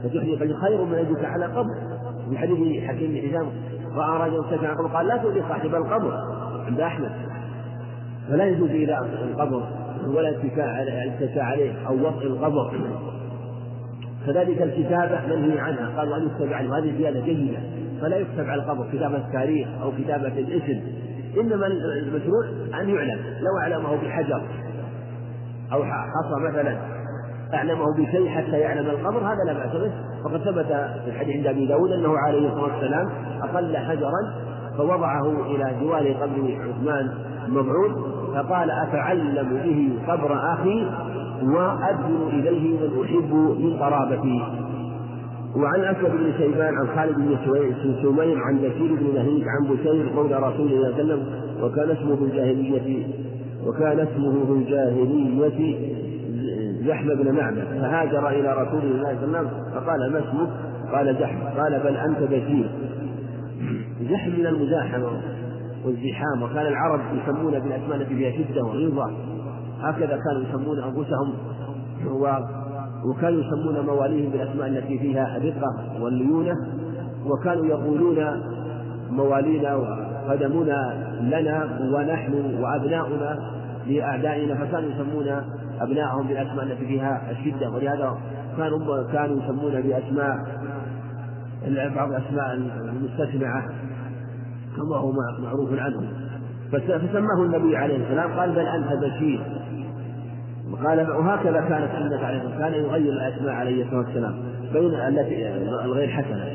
فتحرق خير من أن على قبر. في حديث حكيم بن حزام رأى رجلا سكن قبر قال لا تؤذي صاحب القبر. عند أحمد. فلا يجوز إلى القبر ولا اتكاء عليه أو وطئ القبر. كذلك الكتابة منهي عنها قال وأن يكتب عنه. هذه زيادة جيدة. فلا يكتب على القبر كتابة التاريخ أو كتابة الاسم. إنما المشروع أن يعلم. لو أعلمه بحجر أو حصى مثلا أعلمه بشيء حتى يعلم القبر هذا لا بأس به. فقد ثبت في الحديث عند أبي داود أنه عليه الصلاة والسلام أقل حجرا فوضعه إلى جوار قبر عثمان المبعوث فقال أتعلم به قبر أخي وأدعو إليه من أحب من قرابتي. وعن أسود بن شيبان عن خالد بن سمير عن بشير بن نهيك عن بشير مولى رسول الله صلى الله عليه وسلم وكان اسمه في الجاهلية وكان اسمه في الجاهلية زحم بن معبد فهاجر إلى رسول الله صلى الله عليه وسلم فقال ما اسمك؟ قال زحم. قال بل أنت بشير. زحم من المزاحمة والزحام. وكان العرب يسمون بالأسماء التي فيها شدة وغلظة هكذا كانوا يسمون أنفسهم. وكانوا يسمون مواليهم بالأسماء التي فيها الرقة والليونة. وكانوا يقولون موالينا وقدمونا لنا ونحن وأبناؤنا لأعدائنا. فكانوا يسمون أبنائهم بالأسماء التي فيها الشدة. ولهذا كانوا كانوا يسمون بأسماء بعض الأسماء المستسمعة. كما هو معروف عنهم فسماه النبي عليه السلام قال بل أنت بشير. قال وهكذا كانت سنة عليه الصلاة كان يغير الأسماء عليه الصلاة والسلام بين التي الغير حسنة.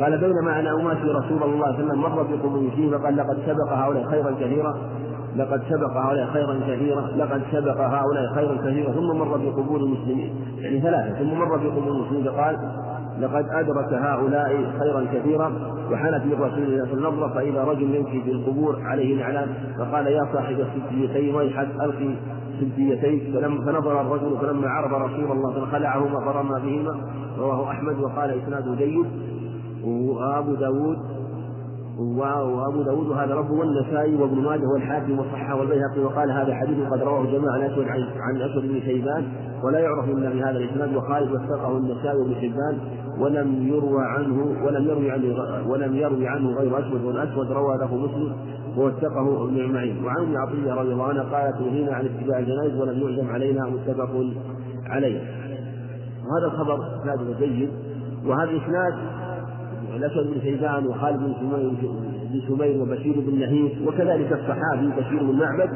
قال بينما أنا أماشي رسول الله صلى الله عليه وسلم مر بقبورته فقال لقد سبق هؤلاء خيرا كثيرا لقد سبق هؤلاء خيرا كثيرا لقد سبق هؤلاء خيرا كثيرا ثم مر بقبور المسلمين. يعني ثلاثة ثم مر بقبور المسلمين فقال لقد أدرك هؤلاء خيرا كثيرا وحانت من رسول الله صلى الله عليه وسلم فإذا رجل يمشي في القبور عليه نعلان فقال يا صاحب السبتيتين ويحك ألقي سبتيتيك فنظر الرجل فلما عرف رسول الله خلعهما فرمى بهما رواه أحمد وقال إسناده جيد وأبو داود وابو داود وهذا ربه والنسائي وابن ماجه والحاكم والصحة والبيهقي وقال هذا حديث قد رواه جماعة عن أسود عن أسود بن شيبان ولا يعرف إلا بهذا الإسناد وخالد وثقه النسائي وابن حبان ولم يروى عنه ولم يروي عنه ولم يروي عنه غير أسود والأسود روى له مسلم ووثقه ابن معين وعن ابن عطية رضي الله عنه قال تنهينا عن اتباع الجنائز ولم يعزم علينا متفق عليه. وهذا الخبر اسناده جيد وهذا الإسناد الاسود بن شيبان وخالد بن سمير بن سمير وبشير بن نهيس وكذلك الصحابي بشير بن معبد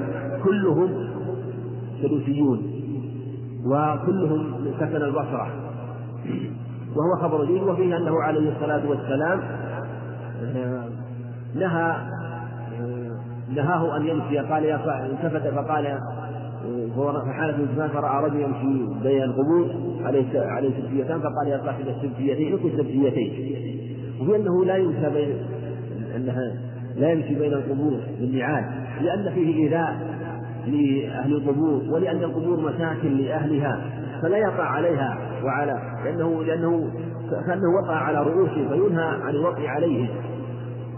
كلهم سدوسيون وكلهم سكن البصرة. وهو خبر جيد وفيه أنه عليه الصلاة والسلام آه، نهى آه، نهاه أن يمشي. قال يا التفت فقال آه، فحال في الزمان فرأى رجل يمشي بين القبور عليه عليه سبتيتان فقال يا صاحب السبتيتين اترك السبتيتين وهي أنه لا يمشى بين أنها لا يمشي بين القبور بالنعال لأن فيه إيذاء لأهل القبور ولأن القبور مساكن لأهلها فلا يقع عليها وعلى لأنه لأنه كأنه وقع على رؤوسهم فينهى عن الوقع عليهم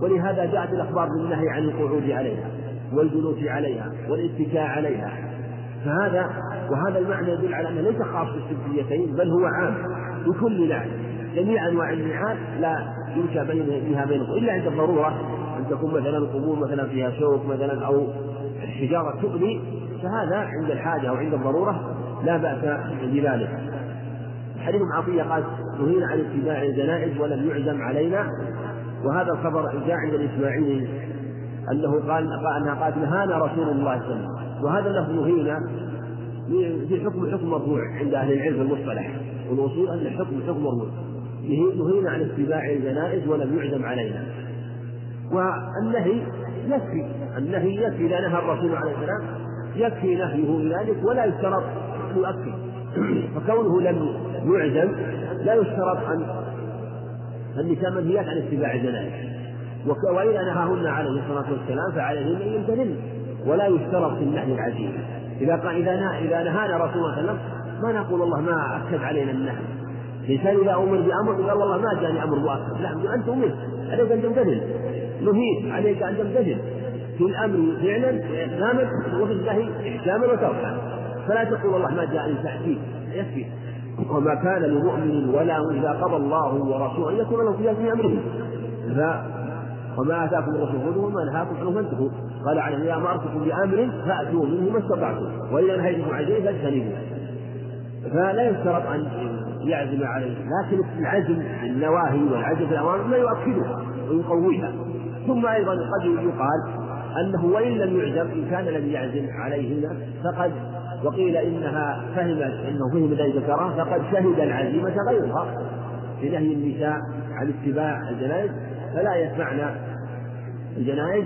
ولهذا جاءت الأخبار بالنهي عن القعود عليها والجلوس عليها والاتكاء عليها. فهذا وهذا المعنى يدل على أنه ليس خاص بالسبتيتين بل هو عام بكل لعن جميع أنواع النعال لا يمشى بين بها بينهم إلا عند الضرورة تكون مثلا القبور مثلا فيها شوك مثلا أو حجارة تؤذي فهذا عند الحاجة أو عند الضرورة لا بأس بذلك. حديث عطية قال نهينا عن اتباع الجنائز ولم يعزم علينا. وهذا الخبر جاء عند الإسماعيلي أنه قال أنها قالت نهانا رسول الله صلى الله عليه وسلم. وهذا اللفظ نهينا في حكم حكم مرفوع عند أهل العلم المصطلح. والوصول أن الحكم حكم مرفوع. نهينا عن اتباع الجنائز ولم يعزم علينا. والنهي يكفي. النهي يكفي إذا نهى الرسول عليه السلام. يكفي نهيه بذلك ولا يشترط يؤكد. فكونه لم يعزم لا يشترط أن النساء منهيات عن اتباع الجنائز. وإذا نهاهن عليه الصلاة والسلام فعليهن أن يمتثلن ولا يشترط في النهي العزيز إذا قال إذا إذا نهانا رسول الله صلى الله عليه وسلم ما نقول والله ما أكد علينا النهي. الإنسان إذا أمر بأمر قال والله ما جاني أمر مؤكد لا أنت أمرت. عليك أن تمتثل نهيت عليك أن تمتثل في الأمر فعلا إحكاما وفي النهي إحكاما وتركا فلا تقول والله ما جاءني تحكيم يكفي. وما كان لمؤمن ولا إذا قضى الله ورسوله أن يكون له فيها في أمره. وما آتاكم الرسول خذوه وما نهاكم عنه فانتهوا. قال عليه إذا أمرتكم بأمر فأتوا منه ما استطعتم. وإذا نهيتكم عن شيء فاجتنبوه فلا يشترط أن يعزم عليه. لكن العزم النواهي والعزم في الأوامر ما يؤكدها ويقويها. ثم أيضا قد يقال أنه وإن لم يعزم إن كان الذي يعزم عليهن فقد وقيل إنها فهمت أنه فهم ذلك ذكره فقد شهد العزيمة غيرها بنهي النساء عن اتباع الجنائز فلا يتبعن الجنائز.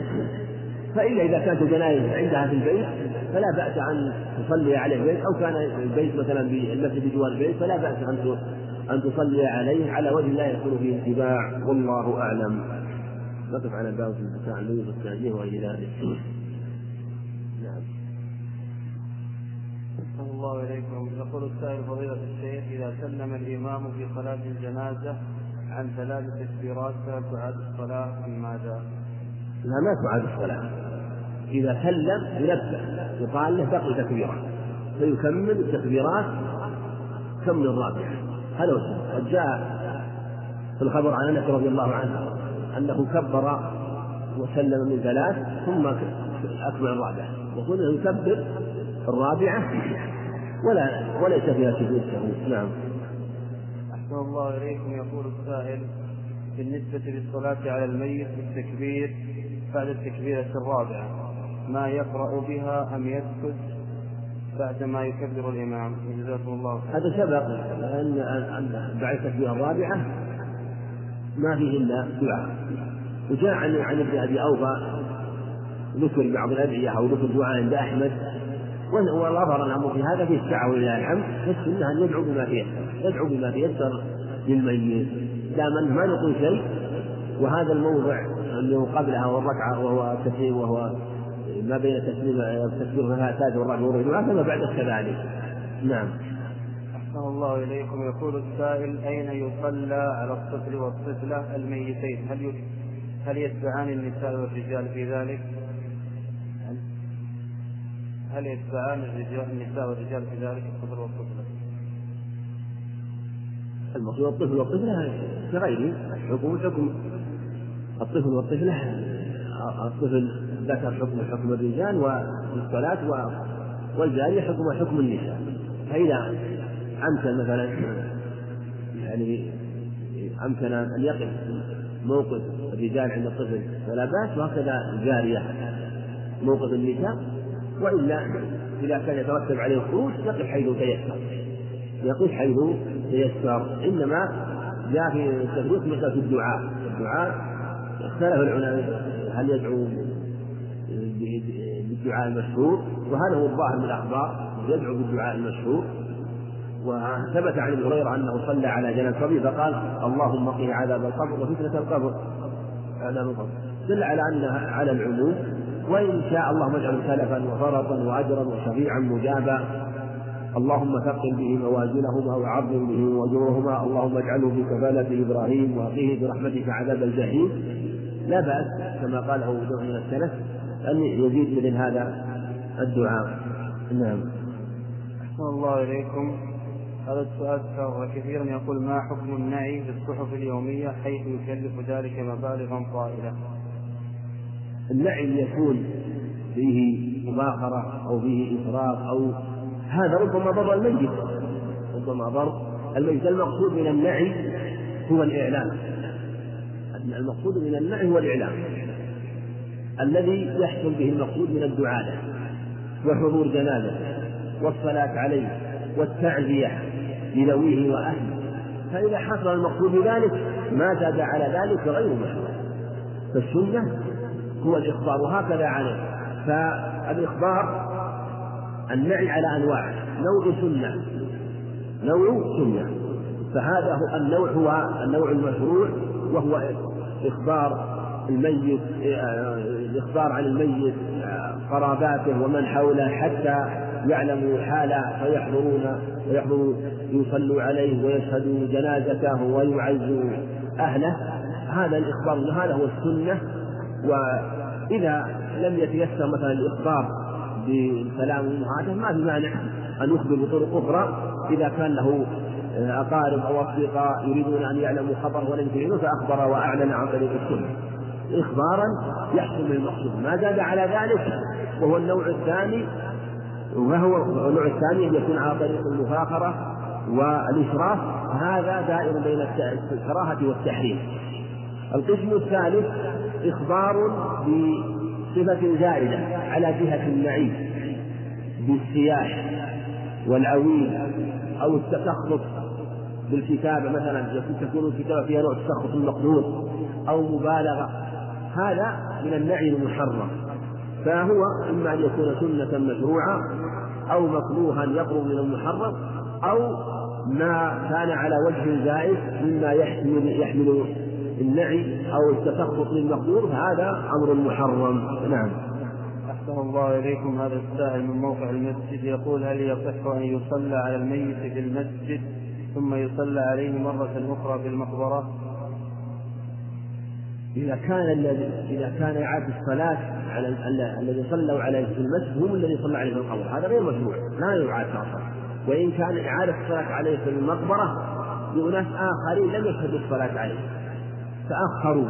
فإلا إذا كانت الجنائز عندها في البيت فلا بأس أن تصلي عليه البيت أو كان البيت مثلا بالمسجد بجوار البيت فلا بأس أن أن تصلي عليه على وجه لا يكون فيه اتباع والله أعلم. نقف على باب بتاع الميت والتعزيه وغير ذلك. نعم. الله إليكم يقول السائل فضيلة الشيخ إذا سلم الإمام في صلاة الجنازة عن ثلاث تكبيرات فهل تعاد الصلاة أم ماذا؟ لا ما تعاد الصلاة إذا سلم ينبه. يقال له بقي تكبيرات. فيكمل التكبيرات كم الرابعة هذا هو قد جاء في الخبر عن أنس رضي الله عنه أنه كبر وسلم من ثلاث ثم أكمل الرابعة. يقول إنه يكبر الرابعة. ولا وليس فيها سجود نعم. أحسن الله إليكم. يقول السائل بالنسبة للصلاة على الميت بالتكبير بعد التكبيرة الرابعة ما يقرأ بها أم يسكت بعد ما يكبر الإمام. جزاكم الله خير هذا سبق أن بعد التكبيرة الرابعة ما فيه إلا دعاء. وجاء عن عن ابن أبي أوفى ذكر بعض الأدعية أو ذكر دعاء عند أحمد. والأظهر الأمر في هذا فيه السعة ولله الحمد. فالسنة أن يدعو بما تيسر يدعو بما تيسر للميت. لا من ما نقول شيء وهذا الموضع اللي هو قبلها والركعة وهو التسليم وهو ما بين التسليم التكبير الثالث والرابع والرجوع بعد كذلك. نعم. أحسن الله إليكم. يقول السائل أين يصلى على الطفل والطفلة الميتين؟ هل هل يتبعان النساء والرجال في ذلك؟ هل يتبعان الرجال النساء والرجال في ذلك الطفل والطفلة؟ المقصود الطفل والطفلة كغيره حكم حكم الطفل والطفلة الطفل ذكر حكم حكم الرجال والصلاة والجارية حكم حكم النساء. فإذا أمكن مثلا يعني أمكن أن يقف موقف الرجال عند الطفل فلا بأس وهكذا الجارية موقف النساء. وإلا إذا كان يترتب عليه الخروج يقف حيث تيسر. يقف حيث تيسر. إنما جاء في التدريس مسألة الدعاء. الدعاء اختلف العلماء هل يدعو بالدعاء المشهور وهذا هو الظاهر من الأخبار يدعو بالدعاء المشهور. وثبت عن أبي هريرة أنه صلى على جنازة صبي فقال اللهم قه عذاب القبر وفتنة القبر. عذاب القبر دل على انها على العموم وإن شاء اللهم اجعل سلفا وفرطا وأجرا وشفيعا مجابا. اللهم ثقل به موازينهما وعظم به أجورهما اللهم اجعله في كفالة إبراهيم وقيه برحمتك عذاب الجحيم. لا بأس كما قاله جمع من السلف أن يزيد مثل هذا الدعاء؟ نعم. أحسن الله إليكم. هذا السؤال كرر كثيرا. يقول ما حكم النعي في الصحف اليومية حيث يكلف ذلك مبالغا طائلة؟ النعي يكون فيه مباخرة أو فيه إسراف أو هذا ربما ضر الميت ربما ضر الميت المقصود من النعي هو الإعلام المقصود من النعي هو الإعلام الذي يحصل به المقصود من الدعاء وحضور جنازة والصلاة عليه والتعزية لذويه وأهله. فإذا حصل المقصود بذلك ما زاد على ذلك غير مشروع فالسنة هو الإخبار وهكذا عليه. فالإخبار النعي على أنواع نوع سنة نوع سنة. فهذا هو النوع هو النوع المشروع وهو إخبار الميت الإخبار عن الميت قراباته ومن حوله حتى يعلموا حاله فيحضرون ويحضروا يصلوا عليه ويشهدوا جنازته ويعزوا أهله. هذا الإخبار هذا هو السنة. وإذا لم يتيسر مثلا الإخبار بكلام هذا ما في مانع أن يخبر بطرق أخرى. إذا كان له أقارب أو أصدقاء يريدون أن يعلموا خبر ولم يفعلوا فأخبر وأعلن عن طريق السنة. إخبارا يحصل من المقصود. ما زاد على ذلك وهو النوع الثاني وهو النوع الثاني أن يكون على طريق المفاخرة والإشراف. هذا دائر بين الكراهة والتحريم. القسم الثالث إخبار بصفة زائدة على جهة النعيم بالسياح والعويل أو التسخط بالكتابة. مثلا تكون الكتابة فيها نوع تسخط المقدور أو مبالغة هذا من النعي المحرم فهو إما أن يكون سنة مشروعة أو مكروها يقرب من المحرم أو ما كان على وجه زائد مما يحمل يحمل النعي أو التسخط للمقدور فهذا أمر محرم. نعم. أحسن الله إليكم. هذا السائل من موقع المسجد يقول هل يصح أن يصلى على الميت في المسجد ثم يصلى عليه مرة أخرى في المقبرة؟ إذا كان الذي إذا كان إعادة الصلاة على الذي صلوا عليه في المسجد هم الذي صلى عليه في القبر. هذا غير مشروع لا يعاد أصلا. وإن كان إعادة الصلاة عليه في المقبرة لأناس آخرين لم يشهدوا الصلاة عليه. تأخروا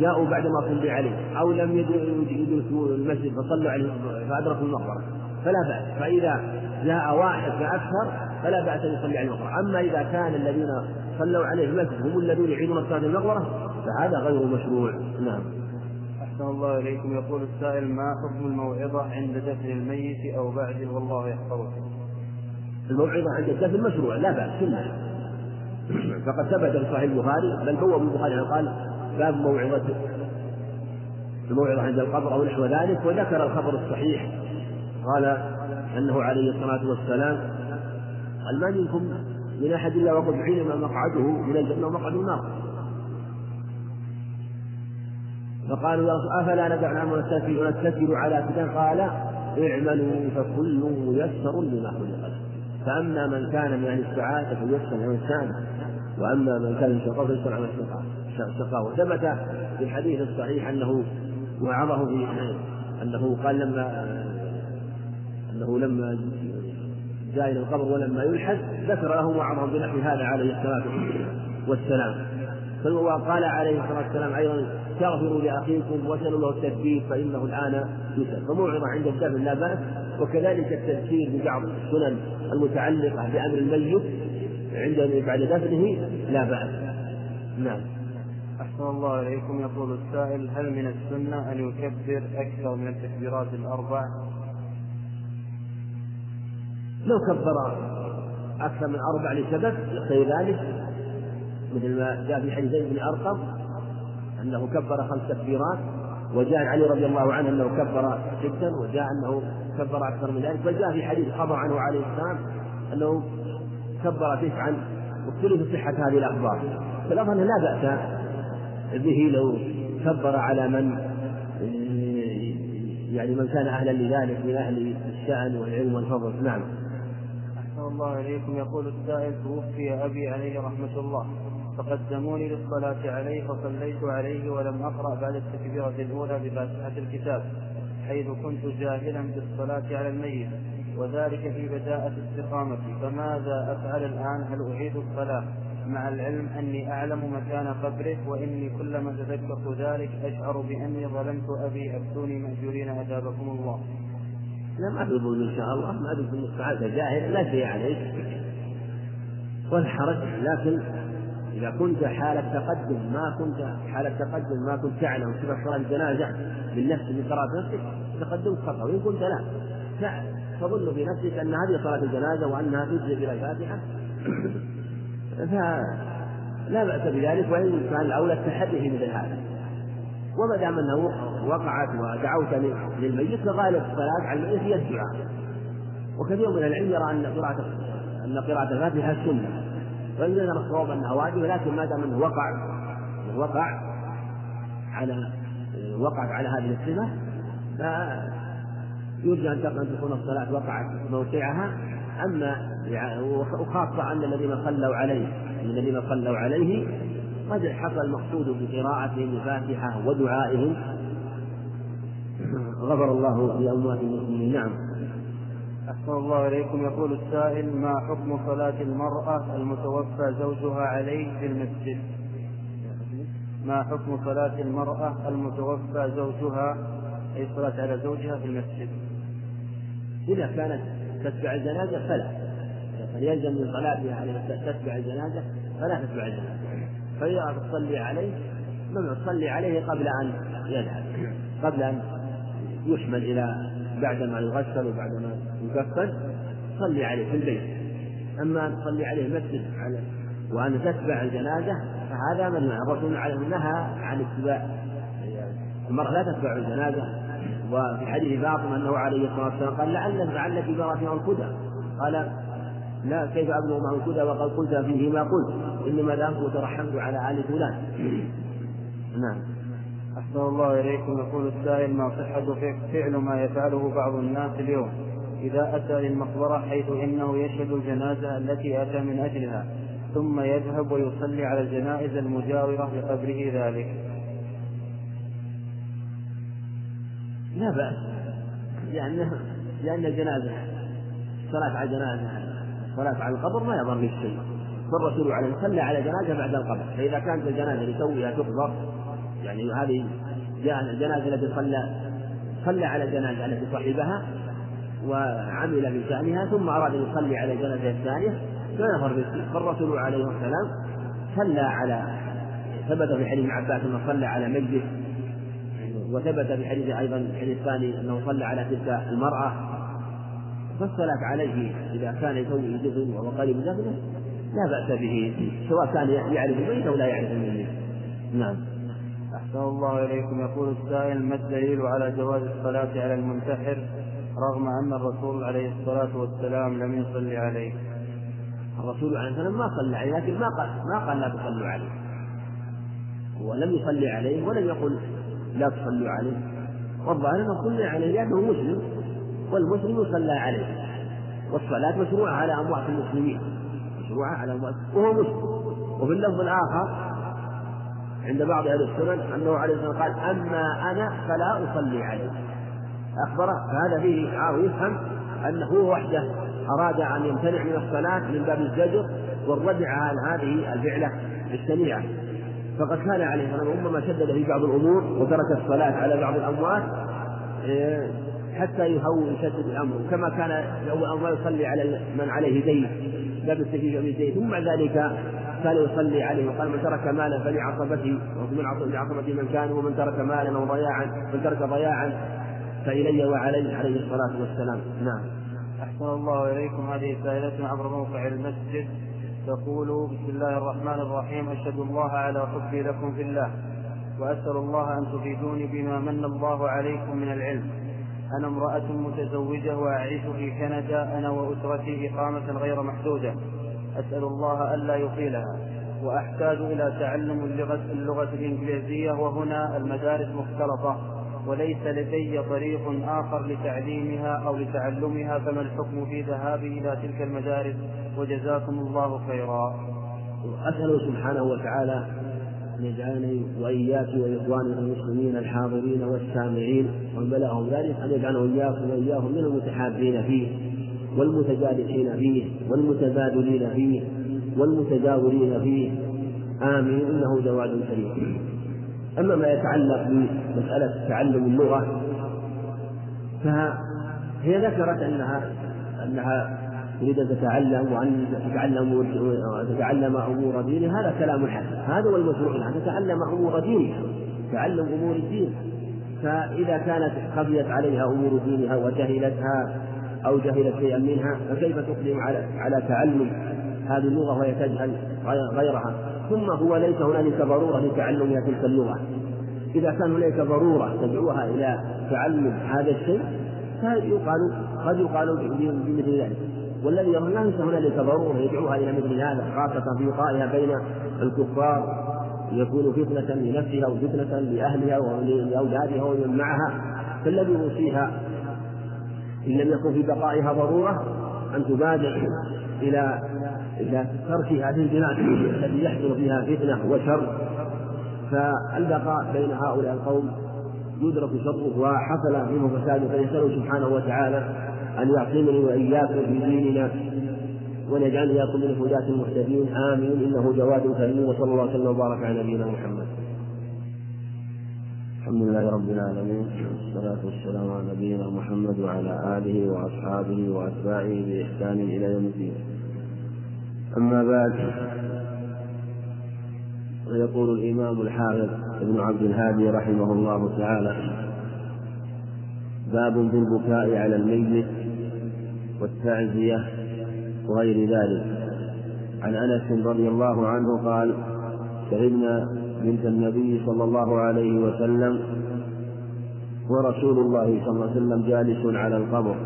جاءوا بعد ما صلي عليه. أو لم يدركوا المسجد فصلوا عليه فأدركوا المقبرة. فلا بأس. فإذا جاء واحد فأكثر فلا بأس أن يصلي على المقبرة. أما إذا كان الذين صلوا عليه المسجد هم الذين يعيدون الصلاة في المقبرة فهذا غير مشروع. نعم. أحسن الله إليكم. يقول السائل ما حكم الموعظة عند دفن الميت أو بعده والله يحفظك الموعظة عند الدفن مشروع لا بأس سنة. فقد ثبت في صحيح البخاري بل هو البخاري قال باب موعظة الموعظة عند القبر أو نحو ذلك وذكر الخبر الصحيح. قال أنه عليه الصلاة والسلام قال ما منكم من أحد إلا وقد علم مقعده من الجنة ومقعد النار. فقالوا يا أفلا ندع نعم ونتكل على كتاب؟ قال اعملوا فكل ميسر لما خلق. له فأما من كان من أهل السعادة فيسر عن السعادة وأما من كان من الشقاء فيسر عن الشقاء وثبت في الحديث الصحيح أنه وعظه في أنه قال لما أنه لما جاء إلى القبر ولما يلحد ذكر له وعظه بنحو هذا عليه الصلاة والسلام. وقال عليه الصلاة والسلام أيضا استغفروا لأخيكم واسألوا له التثبيت فإنه الآن يسأل. فموعظة عند الدفن لا بأس وكذلك التذكير ببعض السنن المتعلقة بأمر الميت عند بعد دفنه لا بأس. نعم. أحسن الله إليكم. يقول السائل هل من السنة أن يكبر أكثر من التكبيرات الأربع؟ لو كبر. أكثر من أربع لسبب يقتضي ذلك مثل ما جاء في حديث زيد بن أرقم أنه كبر خمس تكبيرات وجاء علي رضي الله عنه أنه كبر ستا وجاء أنه كبر أكثر من ذلك بل جاء في حديث خبر عنه عليه السلام أنه كبر تسعا واختلف صحة هذه الأخبار. فالأظهر لا بأس به لو كبر على من يعني من كان أهلا لذلك من أهل الشأن والعلم والفضل. نعم. الله إليكم. يقول السائل توفي أبي عليه رحمة الله. فقدموني للصلاة عليه فصليت عليه ولم أقرأ بعد التكبيرة الأولى بفاتحة الكتاب حيث كنت جاهلا بالصلاة على الميت وذلك في بداءة استقامتي. فماذا أفعل الآن؟ هل أعيد الصلاة؟ مع العلم أني أعلم مكان قبره وإني كلما تذكرت ذلك أشعر بأني ظلمت أبي أفتوني مأجورين أثابكم الله. لا ما في ظلم إن شاء الله ما ظلم فعلت جاهل لا شيء عليك. ولا حرج لكن إذا كنت حالة تقدم ما كنت حالة تقدم ما كنت تعلم صفة صلاة الجنازة من نفسك من قراءة نفسك تقدمت خطأ. وإن كنت لا تظن في نفسك أن هذه صلاة الجنازة وأنها تجزي بلا الفاتحة فلا بأس بذلك وإن كان الأولى التحدي في مثل هذا. وما دام أنه وقعت ودعوت للميت فغالب الصلاة على الميت هي الدعاء. وكثير من العلم يرى أن قراءة أن قراءة الفاتحة سنة. وإن نرى الصواب أنها واجبة لكن ما دام أنه وقع وقع على وقعت على هذه الصفة فيرجى أن تكون الصلاة وقعت موقعها. أما وخاصة أن الذين صلوا عليه الذين صلوا عليه قد حصل المقصود بقراءتهم الفاتحة ودعائهم. غفر الله لأموات المسلمين نعم. أحسن الله إليكم. يقول السائل ما حكم صلاة المرأة المتوفى زوجها عليه في المسجد؟ ما حكم صلاة المرأة المتوفى زوجها أي الصلاة على زوجها في المسجد؟ إذا كانت تتبع الجنازة فلا. فليلزم من صلاتها أن تتبع الجنازة فلا تتبع الجنازة. فإذا تصلي عليه ممنوع تصلي عليه قبل أن يذهب قبل أن يحمل إلى بعدما يغسل وبعدما يكفن صلي عليه في البيت. أما أن تصلي عليه المسجد على وأن تتبع الجنازة فهذا ممنوع. الرسول نهى عن اتباع المرأة لا تتبع الجنازة. وفي حديث فاطمة أنه عليه الصلاة والسلام قال لعل لعلك براءة الهدى. قال لا كيف أبلغ معه الهدى وقد قلت فيه ما قلت؟ إنما ذهبت وترحمت على آل فلان. نعم. أحسن الله إليكم. يقول السائل ما صحة فعل ما يفعله بعض الناس اليوم؟ إذا أتى للمقبرة حيث إنه يشهد الجنازة التي أتى من أجلها ثم يذهب ويصلي على الجنائز المجاورة لقبره ذلك. لا بأس. لأن لأن الجنازة الصلاة على الجنازة الصلاة على القبر ما يضر شيء. فالرسول عليه صلى على جنازة بعد القبر. فإذا كانت الجنازة لتوها تقبر يعني هذه الجنازة التي صلى صلى على الجنازة التي صحبها وعمل بشأنها ثم أراد أن يصلي على الجنازة الثانية يظهر به فالرسول عليه السلام صلى على ثبت في حديث عباس أنه صلى على مجلس وثبت في حديث أيضا الحديث الثاني أنه صلى على تلك المرأة. فالصلاة عليه إذا كان يسوي جزء وهو قريب لا بأس به سواء كان يعرف الميت أو لا يعرف الميت نعم. أحسن الله إليكم. يقول السائل ما الدليل على جواز الصلاة على المنتحر رغم أن الرسول عليه الصلاة والسلام لم يصلي عليه؟ الرسول عليه الصلاة والسلام ما صلى عليه لكن ما قال ما قال لا تصلوا عليه. ولم يصلي عليه ولم يقل لا تصلوا عليه. والظاهر أنه صلي عليه لأنه مسلم والمسلم يصلى عليه. والصلاة مشروعة على أموات المسلمين. مشروعة على أموات وهو مسلم. وفي اللفظ الآخر عند بعض أهل السنن أنه عليه الصلاة قال أما أنا فلا أصلي عليه. أخبره. فهذا فيه إشعار يفهم أنه هو وحده أراد أن يمتنع من الصلاة من باب الزجر والردع عن هذه الفعلة الشنيعة فقد كان عليه الصلاة والسلام ربما شدد في بعض الأمور وترك الصلاة على بعض الأموات إيه، حتى يهون يشدد الأمر. كما كان أول ما يصلي على من عليه دين. التكليف من دين ثم بعد ذلك كان يصلي عليه وقال من ترك مالا فلعصبته ومن لعصبته من كان ومن ترك مالا أو ضياعا من ترك ضياعا فإلي وعلي عليه الصلاة والسلام. نعم. أحسن الله إليكم هذه سائلة عبر موقع المسجد. تقول بسم الله الرحمن الرحيم. أشهد الله على حبي لكم في الله وأسأل الله أن تفيدوني بما من الله عليكم من العلم. أنا امرأة متزوجة وأعيش في كندا أنا وأسرتي إقامة غير محدودة. أسأل الله ألا يطيلها وأحتاج إلى تعلم اللغة, اللغة الإنجليزية وهنا المدارس مختلطة. وليس لدي طريق آخر لتعليمها أو لتعلمها فما الحكم في ذهابي إلى تلك المدارس؟ وجزاكم الله خيرا. أسأله سبحانه وتعالى أن يجعلني وإياك وإخواننا المسلمين الحاضرين والسامعين ومن بلغهم ذلك أن يجعله إياكم وإياهم من المتحابين فيه والمتجالسين فيه والمتبادلين فيه والمتجاورين فيه. آمين. إنه جواد كريم أما ما يتعلق بمسألة تعلم اللغة فهي ذكرت أنها أنها تريد أن تتعلم وأن تتعلم تتعلم أمور دينها هذا كلام حسن. هذا هو المشروع أن تتعلم أمور دينها تعلم أمور الدين فإذا كانت خفيت عليها أمور دينها وجهلتها أو جهلت شيئا منها فكيف تقدم على على تعلم هذه اللغة وهي تجهل غيرها؟ ثم هو ليس هنالك ضرورة لتعلم تلك اللغة. إذا كان هنالك ضرورة تدعوها إلى تعلم هذا الشيء فيقال قد يقال بمثل ذلك. والذي يرى ليس هنالك ضرورة يدعوها إلى مثل هذا خاصة في وقائها بين الكفار. يكون فتنة لنفسها وفتنة لأهلها ولأولادها ومن معها. فالذي يوصيها إن لم يكن في بقائها ضرورة أن تبادر إلى إلى ترك هذه البلاد التي يحصل فيها فتنة وشر. فالبقاء بين هؤلاء القوم يدرك شره وحصل منه فساد فيسأله سبحانه وتعالى أن يعصمني وإياكم في ديننا ونجعل إياكم من الهداة المهتدين. آمين. إنه جواد كريم. وصلى الله وسلم وبارك على نبينا محمد. الحمد لله رب العالمين. والصلاة والسلام على نبينا محمد وعلى آله وأصحابه وأتباعه بإحسان إلى يوم الدين. أما بعد فيقول الإمام الحافظ ابن عبد الهادي رحمه الله تعالى باب في البكاء على الميت. والتعزية وغير ذلك. عن أنس رضي الله عنه قال شهدنا بنت النبي صلى الله عليه وسلم ورسول الله صلى الله عليه وسلم جالس على القبر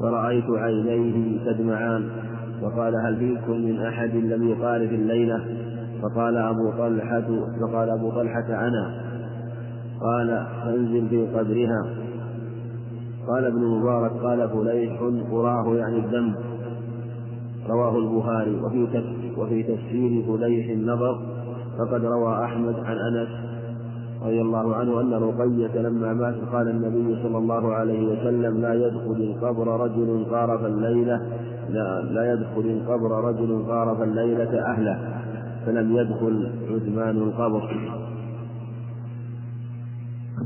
فرأيت عينيه تدمعان. وقال هل فيكم من أحد لم يقارف الليلة؟ فقال أبو طلحة فقال أبو طلحة أنا. قال فانزل في قدرها قال ابن مبارك قال فليح قراه يعني الذنب رواه البخاري وفي وفي تفسير فليح النظر فقد روى أحمد عن أنس رضي الله عنه أن رقية لما مات قال النبي صلى الله عليه وسلم لا يدخل القبر رجل قارف الليلة لا, لا يدخل القبر رجل قارف الليلة أهله فلم يدخل عثمان القبر.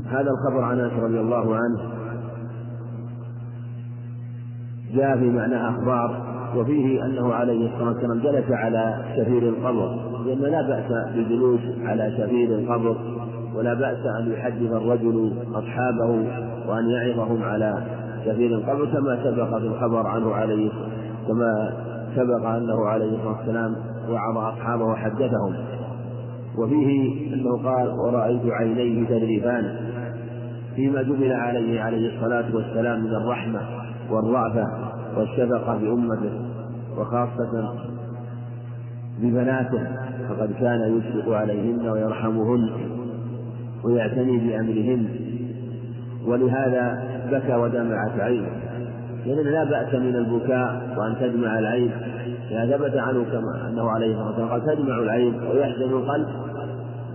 هذا الخبر عن أنس رضي الله عنه. جاء في معنى أخبار وفيه أنه عليه الصلاة والسلام جلس على شفير القبر لأن لا بأس بالجلوس على شفير القبر ولا بأس أن يحدث الرجل أصحابه وأن يعظهم على شفير القبر كما سبق في الخبر عنه عليه كما سبق أنه عليه الصلاة والسلام وعظ أصحابه وحدثهم. وفيه أنه قال ورأيت عينيه تذرفان فيما جبل عليه عليه الصلاة والسلام من الرحمة. والرأفة والشفقة بأمته وخاصة ببناته فقد كان يشفق عليهن ويرحمهن ويعتني بأمرهن. ولهذا بكى ودمعت عينه لأن لا بأس من البكاء وأن تدمع العين. إذا ثبت عنه كما أنه عليه الصلاة والسلام قال تدمع العين ويحزن القلب.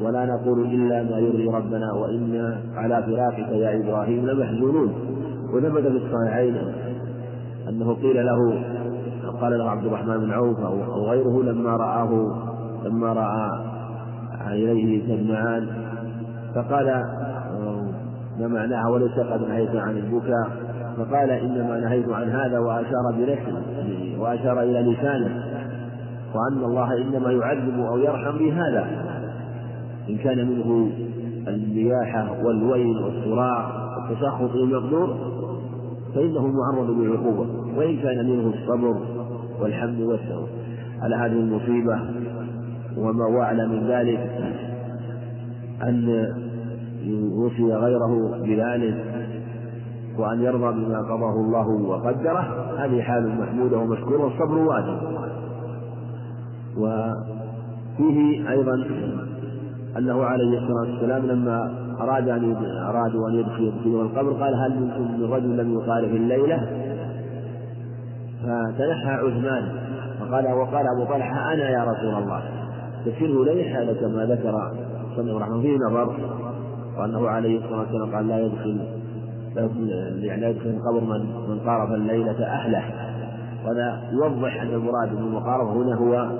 ولا نقول إلا ما يرضي ربنا وإنا على فراقك يا إبراهيم لمحزونون. وثبت في الصحيحين أنه قيل له قال له عبد الرحمن بن عوف أو غيره لما رآه لما رأى عينيه تدمعان فقال ما معناها؟ وليس قد نهيت عن البكاء. فقال إنما نهيت عن هذا وأشار برحمه وأشار إلى لسانه وأن الله إنما يعذب أو يرحم بهذا. إن كان منه النياحة والويل والصراع والتسخط المقدور فإنه معرض للعقوبة وإن كان منه الصبر والحمد والثواب على هذه المصيبة وما وعلى من ذلك أن يوصي غيره بذلك وأن يرضى بما قضاه الله وقدره. هذه حال محمودة ومشكورة والصبر واجب. وفيه أيضا أنه عليه الصلاة والسلام لما أراد أن أرادوا أن يدخلوا القبر قال هل منكم من رجل لم يقارف الليلة؟ فتنحى عثمان فقال وقال أبو طلحة أنا يا رسول الله. تفسيره ليس هذا كما ذكر صلى الله عليه وسلم نظر وأنه عليه الصلاة والسلام قال لا يدخل يعني لا يدخل القبر من من قارف الليلة أهله. وهذا يوضح أن المراد بالمقاربة هنا هو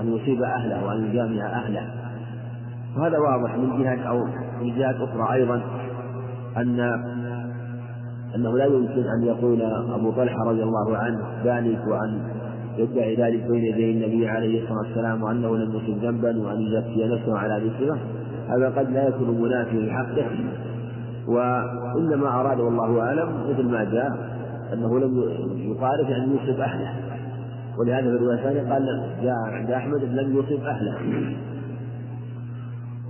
أن يصيب أهله وأن يجامع أهله. وهذا واضح من جهة أو جهات أخرى أيضا أن أنه لا يمكن أن يقول أبو طلحة رضي الله عنه ذلك وأن يدعي ذلك بين يدي النبي عليه الصلاة والسلام وأنه لم يصب ذنبا وأن يزكي نفسه على الصفة هذا قد لا يكون منافيا لحقه. وإنما أراد والله أعلم مثل ما جاء أنه لم يقارف أن يصب أهله. ولهذا في الرواية الثانية قال جاء عند أحمد لم يصب أهله.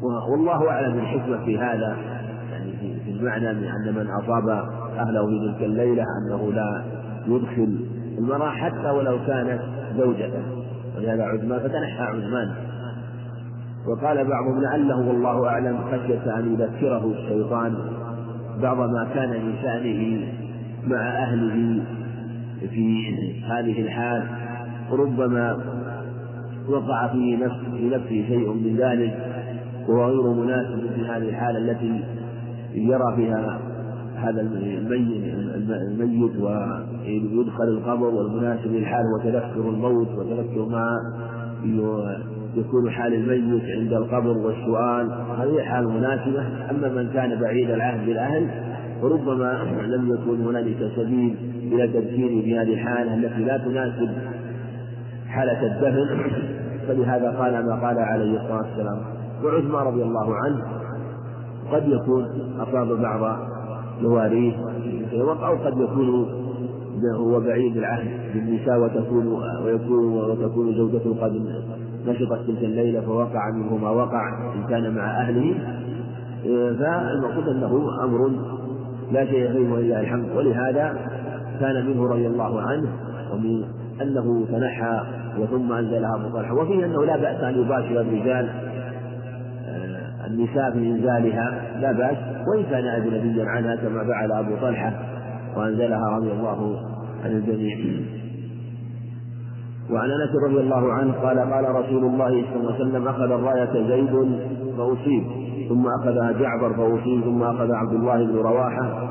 والله أعلم بالحكمة في هذا يعني في المعنى أن من أصاب أهله في تلك الليلة أنه لا يدخل المرأة حتى ولو كانت زوجته ولهذا عثمان فتنحى عثمان. وقال بعضهم لعله والله أعلم خشية أن يذكره الشيطان بعض ما كان من شأنه مع أهله في هذه الحال. ربما وقع في نفسه شيء من ذلك. وهو غير مناسب في هذه الحالة التي يرى فيها هذا الميت الميت ويدخل القبر والمناسب للحال هو تذكر الموت وتذكر ما يكون حال الميت عند القبر والسؤال. هذه حال مناسبة. أما من كان بعيد العهد بالأهل فربما لم يكن هنالك سبيل إلى تذكيره بهذه الحالة التي لا تناسب حالة الدفن. فلهذا قال ما قال عليه الصلاة والسلام. وعثمان رضي الله عنه قد يكون أصاب بعض مواريه أو قد يكون هو بعيد العهد بالنساء وتكون ويكون وتكون زوجته قد نشطت تلك الليلة فوقع منه ما وقع إن كان مع أهله. فالمقصود أنه أمر لا شيء فيه ولله الحمد. ولهذا كان منه رضي الله عنه ومن أنه تنحى وثم أنزلها طلحة وفيه أنه لا بأس أن يباشر الرجال النساء في إنزالها لا بأس. وإن كان أجنبيا عنها كما فعل أبو طلحة وأنزلها رضي الله عن الجميع. وعن أنس رضي الله عنه قال قال رسول الله صلى الله عليه وسلم أخذ الراية زيد فأصيب ثم أخذها جعفر فأصيب ثم أخذ عبد الله بن رواحة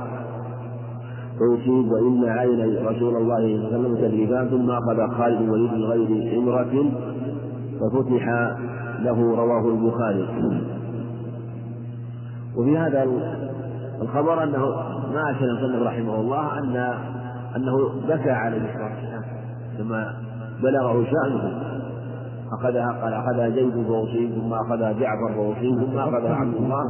فأصيب. وإن عين رسول الله صلى الله عليه وسلم تدريبان ثم أخذ خالد بن وليد من غير إمرة ففتح له رواه البخاري. وفي هذا الخبر أنه ما اشهد المصنف رحمه الله ان أنه بكى الصلاة والسلام كما بلغه شأنه. أخذها قال أخذها زيد فأصيب ثم أخذها جعفر فأصيب ثم أخذها عبد الله.